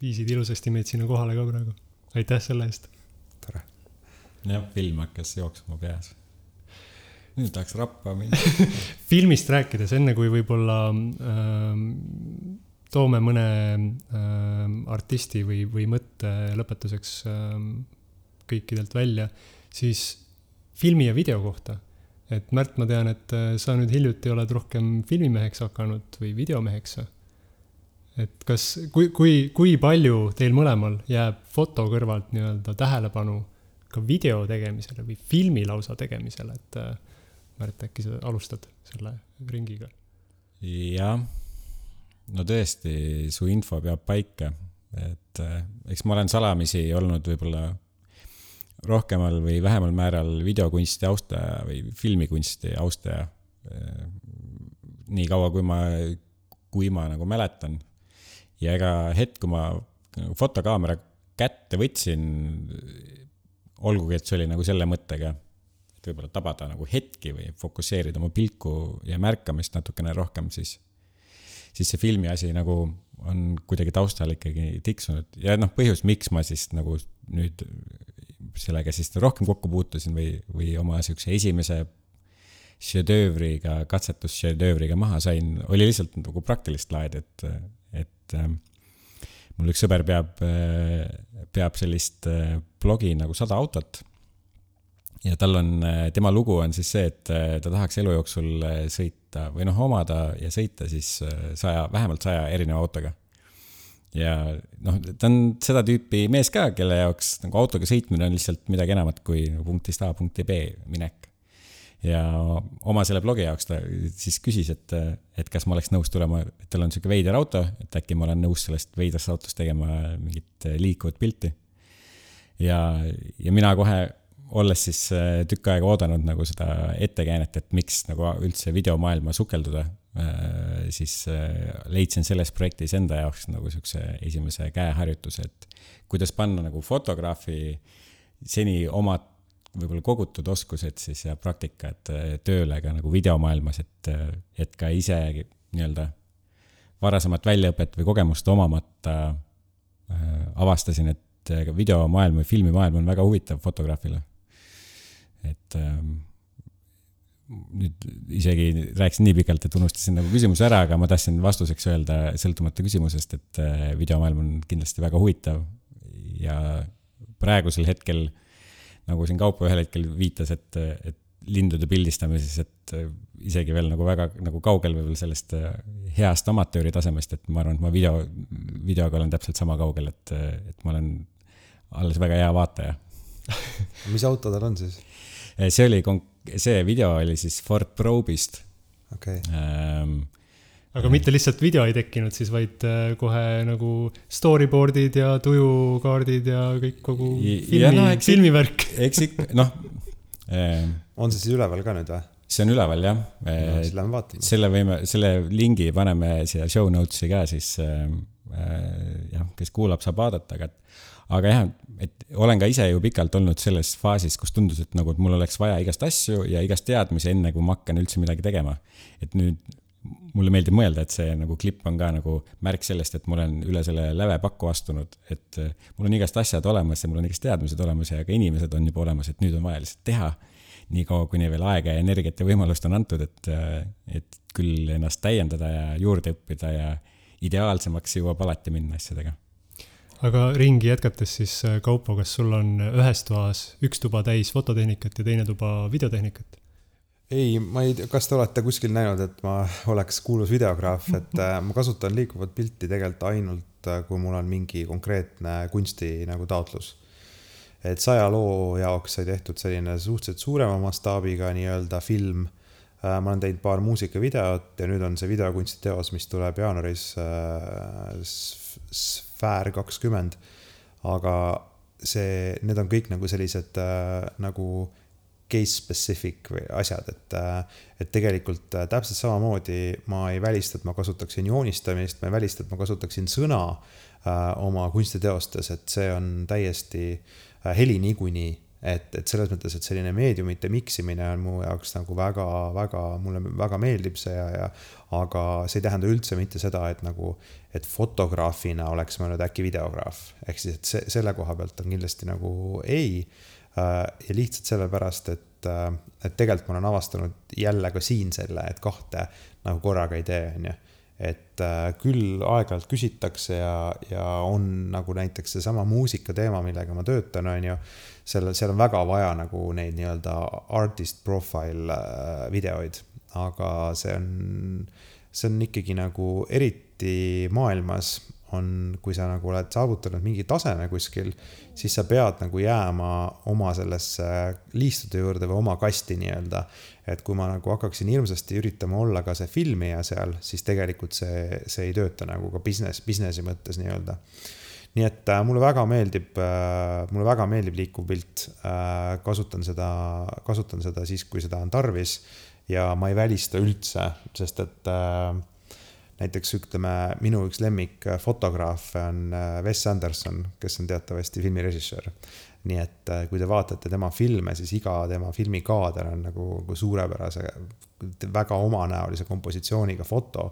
viisid ilusasti meid sinna kohale ka praegu. aitäh selle eest. tore. jah, film hakkas jooksma peas. nüüd tahaks rappa minna filmist rääkides, enne kui võib-olla ähm, toome mõne ähm, artisti või, või mõtte lõpetuseks ähm, kõikidelt välja, siis filmi ja video kohta. et Märt, ma tean, et äh, sa nüüd hiljuti oled rohkem filmimeheks hakanud või videomeheks et kas, kui, kui, kui palju teil mõlemal jääb foto kõrvalt nii-öelda tähelepanu ka video tegemisele või filmi lausa tegemisele, et äh, Märt, äkki sa alustad selle ringiga? jah, no tõesti, su info peab paika, et äh, eks ma olen salamisi olnud võib-olla rohkemal või vähemal määral videokunsti austaja või filmikunsti austaja. Äh, nii kaua, kui ma, kui ma nagu mäletan ja ega hetk, kui ma nagu fotokaamera kätte võtsin, olgugi, et see oli nagu selle mõttega, et võib-olla tabada nagu hetki või fokusseerida oma pilku ja märkamist natukene rohkem, siis, siis see filmi asi nagu on kuidagi taustal ikkagi tiksunud ja noh, põhjus, miks ma siis nagu nüüd sellega siis rohkem kokku puutusin või, või oma siukse esimese šedöövriga, katsetusšedöövriga maha sain, oli lihtsalt nagu praktilist laadi, et et äh, mul üks sõber peab, äh, peab sellist äh, blogi nagu Sada autot. ja tal on, tema lugu on siis see, et ta tahaks elu jooksul sõita või noh, omada ja sõita siis saja, vähemalt saja erineva autoga ja noh, ta on seda tüüpi mees ka, kelle jaoks nagu autoga sõitmine on lihtsalt midagi enamat kui punktist A punkti B minek ja oma selle blogi jaoks ta siis küsis, et, et kas ma oleks nõus tulema, et tal on sihuke veider auto, et äkki ma olen nõus sellest veidrast autost tegema mingit liikuvat pilti. ja, ja mina kohe, olles siis äh, tükk aega oodanud nagu seda ettekäänet, et miks nagu üldse videomaailma sukelduda, äh, siis äh, leidsin selles projektis enda jaoks nagu sihukese esimese käeharjutuse, et kuidas panna nagu fotograafi seni omad võib-olla kogutud oskused siis ja praktika, et tööle ka nagu videomaailmas, et, et ka ise nii-öelda varasemat väljaõpet või kogemust omamata äh, avastasin, et videomaailm või filmimaailm on väga huvitav fotograafile. Et äh, nüüd isegi rääkisin nii pikalt, et unustasin nagu küsimuse ära, aga ma tahtsin vastuseks öelda, sõltumata küsimusest, et äh, videomaailm on kindlasti väga huvitav ja praegusel hetkel äh, nagu siin Kaupo ühel hetkel viitas, et, et lindude pildistamises, et isegi veel nagu väga nagu kaugel võib-olla sellest äh, heast amatööri tasemest, et ma arvan, et ma video, videoga olen täpselt sama kaugel, et, et ma olen alles väga hea vaataja mis auto tal on siis? Äh, see oli, see video oli siis Ford Probe'ist. okei okay. ähm, aga mitte lihtsalt video ei tekkinud siis, vaid äh, kohe nagu storyboard'id ja tujukaardid ja kõik kogu filmi, no, filmivärk. eks ikka, noh äh,. on see siis üleval ka nüüd või? see on üleval jah no,. siis lähme vaatame. selle võime, selle lingi paneme siia show notes'i ka siis äh, äh, jah, kes kuulab, saab vaadata, aga, aga jah, et olen ka ise ju pikalt olnud selles faasis, kus tundus, et nagu, et mul oleks vaja igast asju ja igast teadmisi, enne kui ma hakkan üldse midagi tegema. et nüüd mulle meeldib mõelda, et see nagu klipp on ka nagu märk sellest, et ma olen üle selle läve pakku astunud, et äh, mul on igast asjad olemas ja mul on igast teadmised olemas ja ka inimesed on juba olemas, et nüüd on vaja lihtsalt teha. niikaua, kuni veel aega ja energiat ja võimalust on antud, et, äh, et küll ennast täiendada ja juurde õppida ja ideaalsemaks jõuab alati minna asjadega aga ringi jätkates siis, äh, Kaupo, kas sul on ühes toas üks tuba täis fototehnikat ja teine tuba videotehnikat? ei, ma ei tea, kas te olete kuskil näinud, et ma oleks kuulus videograaf, et äh, ma kasutan liikuvat pilti tegelikult ainult, äh, kui mul on mingi konkreetne kunsti nagu taotlus. et saja loo jaoks sai tehtud selline suhteliselt suurema mastaabiga nii-öelda film äh, ma olen teinud paar muusikavideot ja nüüd on see videokunstiteos, mis tuleb jaanuaris äh,, Sfäär kakskümmend. aga see, need on kõik nagu sellised äh, nagu case specific või asjad, et, äh, et tegelikult äh, täpselt samamoodi ma ei välista, et ma kasutaksin joonistamist, ma ei välista, et ma kasutaksin sõna äh, oma kunstiteostes, et see on täiesti äh, heli niikuinii et, et selles mõttes, et selline meediumite miksimine on mu jaoks nagu väga-väga, mulle väga meeldib see ja, ja aga see ei tähenda üldse mitte seda, et nagu, et fotograafina oleks ma nüüd äkki videograaf. ehk siis, et see, selle koha pealt on kindlasti nagu ei Äh, ja lihtsalt sellepärast, et, äh, et tegelikult ma olen avastanud jälle ka siin selle, et kahte nagu korraga ei tee, on ju. et äh, küll aeg-ajalt küsitakse ja, ja on nagu näiteks seesama muusika teema, millega ma töötan, on ju. Seal, seal on väga vaja nagu neid nii-öelda artist profile videoid, aga see on, see on ikkagi nagu eriti maailmas on, kui sa nagu oled saavutanud mingi taseme kuskil, siis sa pead nagu jääma oma sellesse liistude juurde või oma kasti nii-öelda. et kui ma nagu hakkaksin hirmsasti üritama olla ka see filmija seal, siis tegelikult see, see ei tööta nagu ka business, business'i mõttes nii-öelda nii et äh, mulle väga meeldib äh,, mulle väga meeldib liikuv pilt äh,. kasutan seda, kasutan seda siis, kui seda on tarvis ja ma ei välista üldse, sest et äh, näiteks ütleme, minu üks lemmikfotograafe on äh, Wes Anderson, kes on teatavasti filmirežissöör. nii et äh, kui te vaatate tema filme, siis iga tema filmikaader on nagu, nagu suurepärase, väga omanäolise kompositsiooniga foto.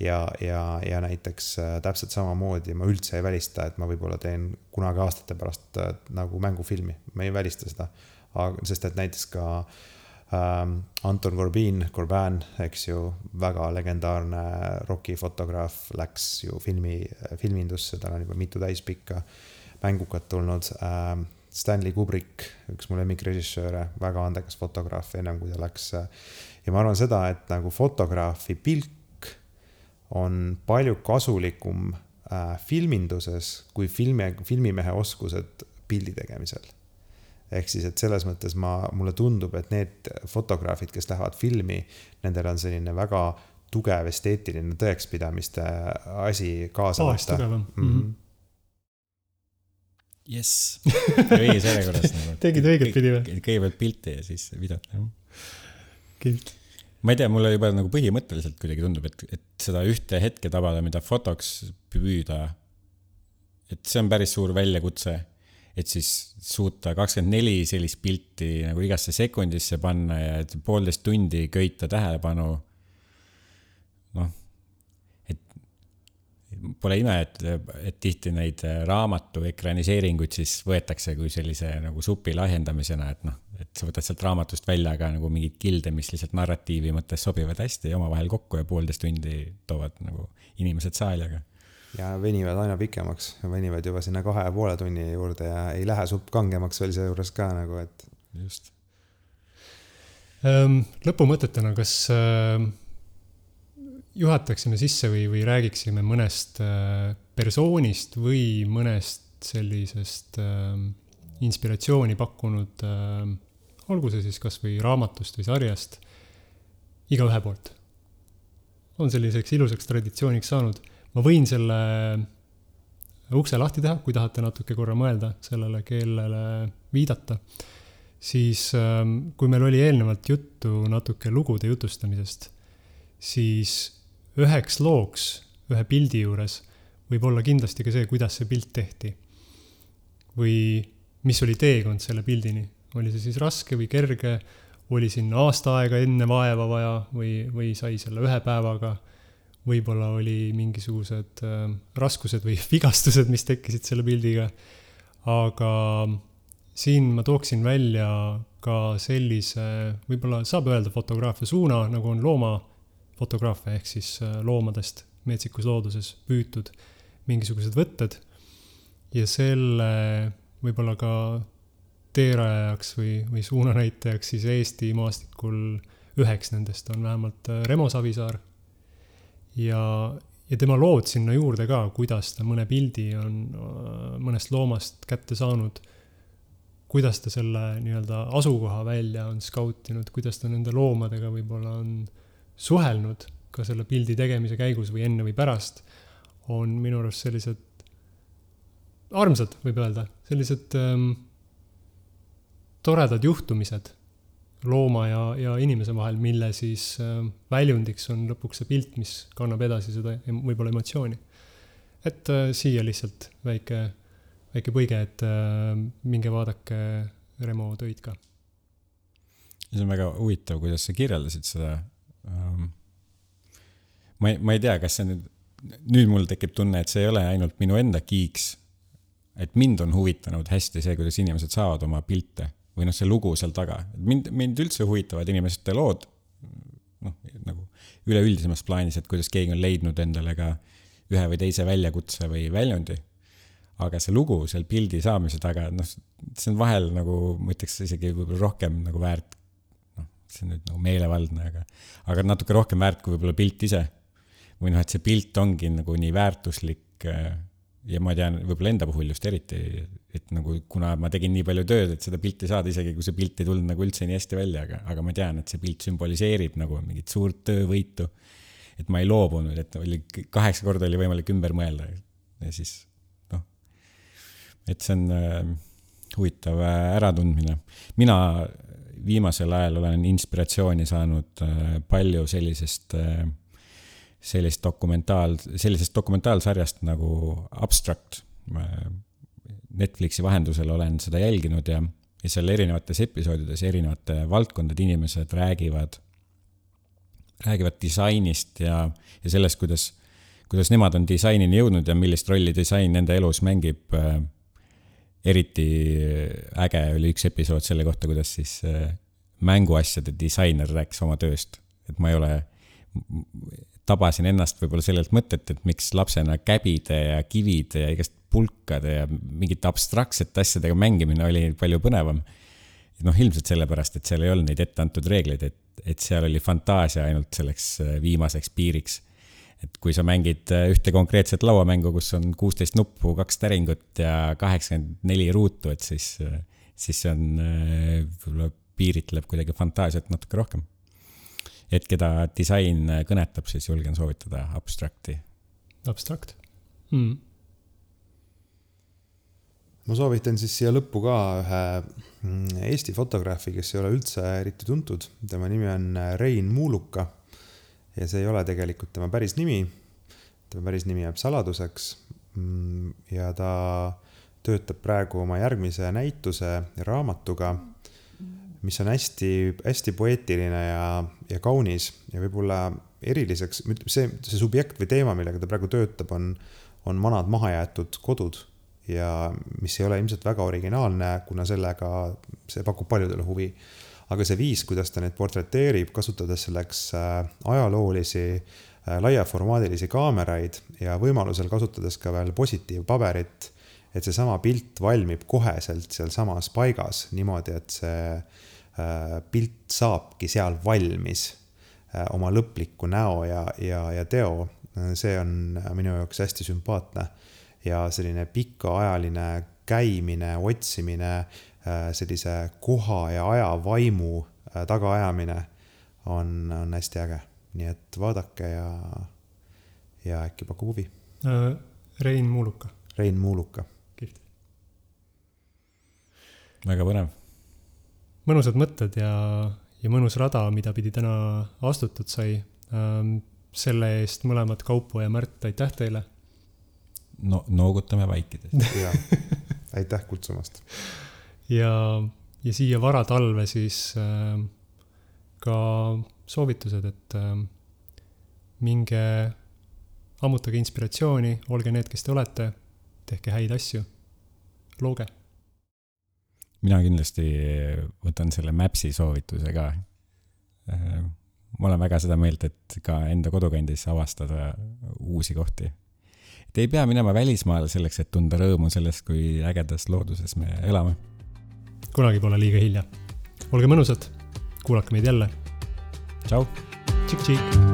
Ja, ja, ja näiteks äh, täpselt samamoodi ma üldse ei välista, et ma võib-olla teen kunagi aastate pärast nagu mängufilmi, ma ei välista seda. sest et näiteks ka äh, ähm, Anton Corbin, Corban, eks ju, väga legendaarne rokifotograaf, läks ju filmi, filmindusse, tal on juba mitu täispikka mängukat tulnud ähm,. Stanley Kubrick, üks mu lemmikrežissööre, väga andekas fotograaf, ennem kui ta läks. ja ma arvan seda, et nagu fotograafi pilk on palju kasulikum äh, filminduses kui filmi, filmimehe oskused pildi tegemisel ehk siis, et selles mõttes ma, mulle tundub, et need fotograafid, kes lähevad filmi, nendel on selline väga tugev esteetiline tõekspidamiste asi kaasa võtta. tugevam mm. -hmm. jess, õiges järjekorras nagu. tegid õiget pidi või? kõigepealt pilti ja siis videot. Ma ei tea, mulle juba nagu põhimõtteliselt kuidagi tundub, et, et seda ühte hetke tabada, mida fotoks püüda. et see on päris suur väljakutse et siis suuta kakskümmend neli sellist pilti nagu igasse sekundisse panna ja et poolteist tundi köita tähelepanu. noh, et pole ime, et, et tihti neid raamatu ekraniseeringuid siis võetakse kui sellise nagu supi lahjendamisena, et noh, et sa võtad sealt raamatust välja ka nagu mingeid kilde, mis lihtsalt narratiivi mõttes sobivad hästi omavahel kokku ja poolteist tundi toovad nagu inimesed saali, aga ja venivad aina pikemaks, venivad juba sinna kahe ja poole tunni juurde ja ei lähe supp kangemaks veel seejuures ka nagu, et. just. Ehm, lõpumõtetena, kas äh, juhataksime sisse või, või räägiksime mõnest äh, persoonist või mõnest sellisest äh, inspiratsiooni pakkunud, olgu see siis kasvõi raamatust või sarjast, igaühe poolt? on selliseks ilusaks traditsiooniks saanud ma võin selle ukse lahti teha, kui tahate natuke korra mõelda sellele, kellele viidata. siis ähm, kui meil oli eelnevalt juttu natuke lugude jutustamisest, siis üheks looks ühe pildi juures võib olla kindlasti ka see, kuidas see pilt tehti. või mis oli teekond selle pildini, oli see siis raske või kerge, oli sinna aasta aega enne vaeva vaja või, või sai selle ühe päevaga võib-olla oli mingisugused äh, raskused või vigastused, mis tekkisid selle pildiga. aga siin ma tooksin välja ka sellise, võib-olla saab öelda fotograafia suuna, nagu on loomafotograafia ehk siis äh, loomadest metsikus looduses püütud mingisugused võtted. ja selle võib-olla ka teerajajaks või, või suunanäitajaks siis Eesti maastikul üheks nendest on vähemalt äh, Remo Savisaar ja, ja tema lood sinna juurde ka, kuidas ta mõne pildi on äh, mõnest loomast kätte saanud. kuidas ta selle nii-öelda asukoha välja on skautinud, kuidas ta nende loomadega võib-olla on suhelnud ka selle pildi tegemise käigus või enne või pärast, on minu arust sellised armsad, võib öelda, sellised ähm, toredad juhtumised looma ja, ja inimese vahel, mille siis äh, väljundiks on lõpuks see pilt, mis kannab edasi seda võib-olla emotsiooni. et äh, siia lihtsalt väike, väike põige, et äh, minge vaadake Remo töid ka. see on väga huvitav, kuidas sa kirjeldasid seda um,. ma ei, ma ei tea, kas see nüüd, nüüd mul tekib tunne, et see ei ole ainult minu enda kiiks. et mind on huvitanud hästi see, kuidas inimesed saavad oma pilte või noh, see lugu seal taga. mind, mind üldse huvitavad inimeste lood, noh, nagu üleüldisemas plaanis, et kuidas keegi on leidnud endale ka ühe või teise väljakutse või väljundi. aga see lugu seal pildi saamise taga, noh, see on vahel nagu, ma ütleks isegi võib-olla rohkem nagu väärt, noh, see on nüüd nagu meelevaldne, aga, aga natuke rohkem väärt kui võib-olla pilt ise. või noh, et see pilt ongi nagu nii väärtuslik ja ma tean võib-olla enda puhul just eriti, et nagu kuna ma tegin nii palju tööd, et seda pilti saada, isegi kui see pilt ei tulnud nagu üldse nii hästi välja, aga, aga ma tean, et see pilt sümboliseerib nagu mingit suurt töövõitu. et ma ei loobunud, et oli kaheksa korda oli võimalik ümber mõelda ja siis noh, et see on äh, huvitav äh, äratundmine. mina viimasel ajal olen inspiratsiooni saanud äh, palju sellisest äh, sellist dokumentaal, sellisest dokumentaalsarjast nagu Abstract. Netflixi vahendusel olen seda jälginud ja, ja seal erinevates episoodides erinevate valdkondade inimesed räägivad, räägivad disainist ja, ja sellest, kuidas, kuidas nemad on disainini jõudnud ja millist rolli disain nende elus mängib. eriti äge oli üks episood selle kohta, kuidas siis mänguasjade disainer rääkis oma tööst, et ma ei ole tabasin ennast võib-olla sellelt mõtet, et miks lapsena käbide ja kivide ja igast pulkade ja mingite abstraktsete asjadega mängimine oli palju põnevam. noh, ilmselt sellepärast, et seal ei olnud neid ette antud reegleid, et, et seal oli fantaasia ainult selleks äh, viimaseks piiriks. et kui sa mängid äh, ühte konkreetset lauamängu, kus on kuusteist nuppu, kaks täringut ja kaheksakümmend neli ruutu, et siis, äh, siis see on võib-olla piiritleb kuidagi fantaasiat natuke rohkem et keda disain kõnetab, siis julgen soovitada Abstracti. Abstract mm.. ma soovitan siis siia lõppu ka ühe mm, Eesti fotograafi, kes ei ole üldse eriti tuntud. tema nimi on Rein Muuluka. ja see ei ole tegelikult tema päris nimi. tema päris nimi jääb saladuseks. Mm, ja ta töötab praegu oma järgmise näituse ja raamatuga mis on hästi, hästi poeetiline ja, ja kaunis ja võib-olla eriliseks, see, see subjekt või teema, millega ta praegu töötab, on, on vanad mahajäetud kodud ja mis ei ole ilmselt väga originaalne, kuna sellega, see pakub paljudele huvi. aga see viis, kuidas ta neid portreteerib, kasutades selleks äh, ajaloolisi äh, laiaformaadilisi kaameraid ja võimalusel kasutades ka veel positiivpaberit, et seesama pilt valmib koheselt sealsamas paigas niimoodi, et see pilt saabki seal valmis äh, oma lõpliku näo ja, ja, ja teo. see on minu jaoks hästi sümpaatne ja selline pikaajaline käimine, otsimine, äh, sellise koha ja aja vaimu tagaajamine on, on hästi äge. nii et vaadake ja, ja äkki pakub huvi. Rein Muuluka. Rein Muuluka. kihvt. väga põnev mõnusad mõtted ja, ja mõnus rada, mida pidi täna astutud sai. Ähm, selle eest mõlemad Kaupo ja Märt, aitäh teile. no noogutame vaikides. aitäh kutsumast. ja, ja siia varatalve siis äh, ka soovitused, et äh, minge ammutage inspiratsiooni, olge need, kes te olete, tehke häid asju, looge mina kindlasti võtan selle Maps'i soovituse ka. ma olen väga seda meelt, et ka enda kodukandis avastada uusi kohti. et ei pea minema välismaale selleks, et tunda rõõmu sellest, kui ägedas looduses me elame. kunagi pole liiga hilja. olge mõnusad, kuulake meid jälle. tšau. tšik-tšik